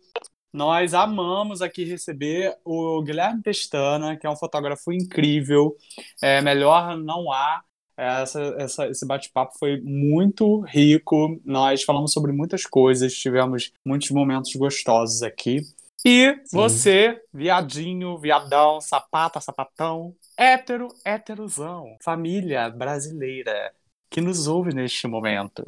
Nós amamos aqui receber o Guilherme Pestana, que é um fotógrafo incrível. É, melhor não há. Essa, essa- esse bate-papo foi muito rico. Nós falamos sobre muitas coisas, tivemos muitos momentos gostosos aqui. E você, viadinho, viadão, sapata, sapatão, hétero, héterozão, família brasileira que nos ouve neste momento.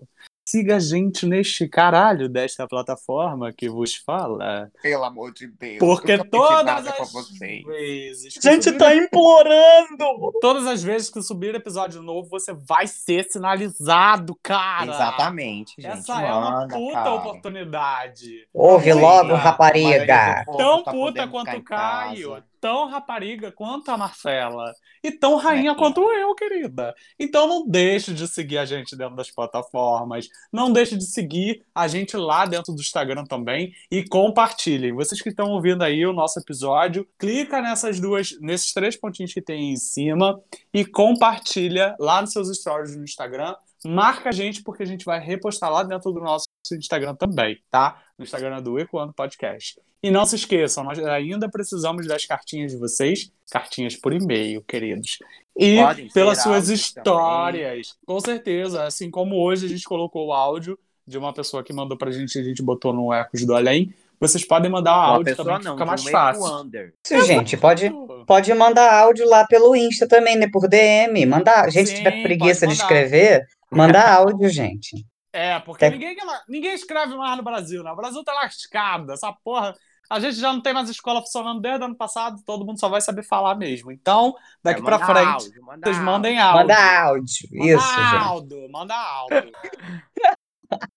Siga a gente neste caralho desta plataforma que vos fala. Pelo amor de Deus. Porque todas as vocês. vezes que Gente, subir- tá implorando! todas as vezes que subir episódio novo, você vai ser sinalizado, cara. Exatamente, gente. Essa é uma manda, puta cara. oportunidade. Ouve logo, rapariga! Tão tá puta quanto o Caio, casa. Tão rapariga quanto a Marcela, e tão rainha É. quanto eu, querida. Então não deixe de seguir a gente dentro das plataformas, não deixe de seguir a gente lá dentro do Instagram também e compartilhem. Vocês que estão ouvindo aí o nosso episódio, clica nessas duas, nesses três pontinhos que tem aí em cima e compartilha lá nos seus stories no Instagram. Marca a gente porque a gente vai repostar lá dentro do nosso Instagram também, tá? No Instagram do Ecoando Podcast. E não se esqueçam, nós ainda precisamos das cartinhas de vocês, cartinhas por e-mail, queridos. E Podem pelas suas histórias. Com certeza, assim como hoje a gente colocou o áudio de uma pessoa que mandou pra gente, a gente botou no Ecos do Além. Vocês podem mandar Uma áudio também, que não, fica mais fácil. Isso, gente, pode, pode mandar áudio lá pelo Insta também, né? Por DM. Manda, gente, se Sim, tiver preguiça de mandar. escrever, manda áudio, gente. É, porque Tem- ninguém, ninguém escreve mais no Brasil, né? O Brasil tá lascado, essa porra. A gente já não tem mais escola funcionando desde o ano passado, todo mundo só vai saber falar mesmo. Então, daqui É, pra manda frente, áudio, manda vocês áudio. mandem áudio. Manda áudio. Manda Isso, gente. áudio, manda áudio. <laughs>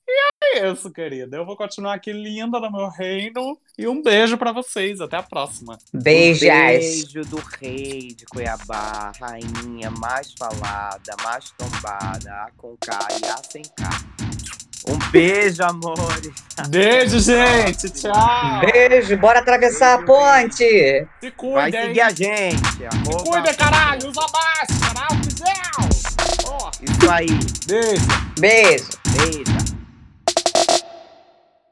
e é isso, querida. Eu vou continuar aqui linda no meu reino. E um beijo pra vocês. Até a próxima. Beijos. Beijo do rei de Cuiabá, rainha mais falada, mais tombada, a com K e a sem K. Um Beijo, amores. Beijo, gente. Tchau. Beijo, bora atravessar a ponte. Se Vai cuidem. seguir a gente. Se cuida, caralho. Usa máscara. Gel. Ó, Isso aí. beijo. Beijo. Beijo.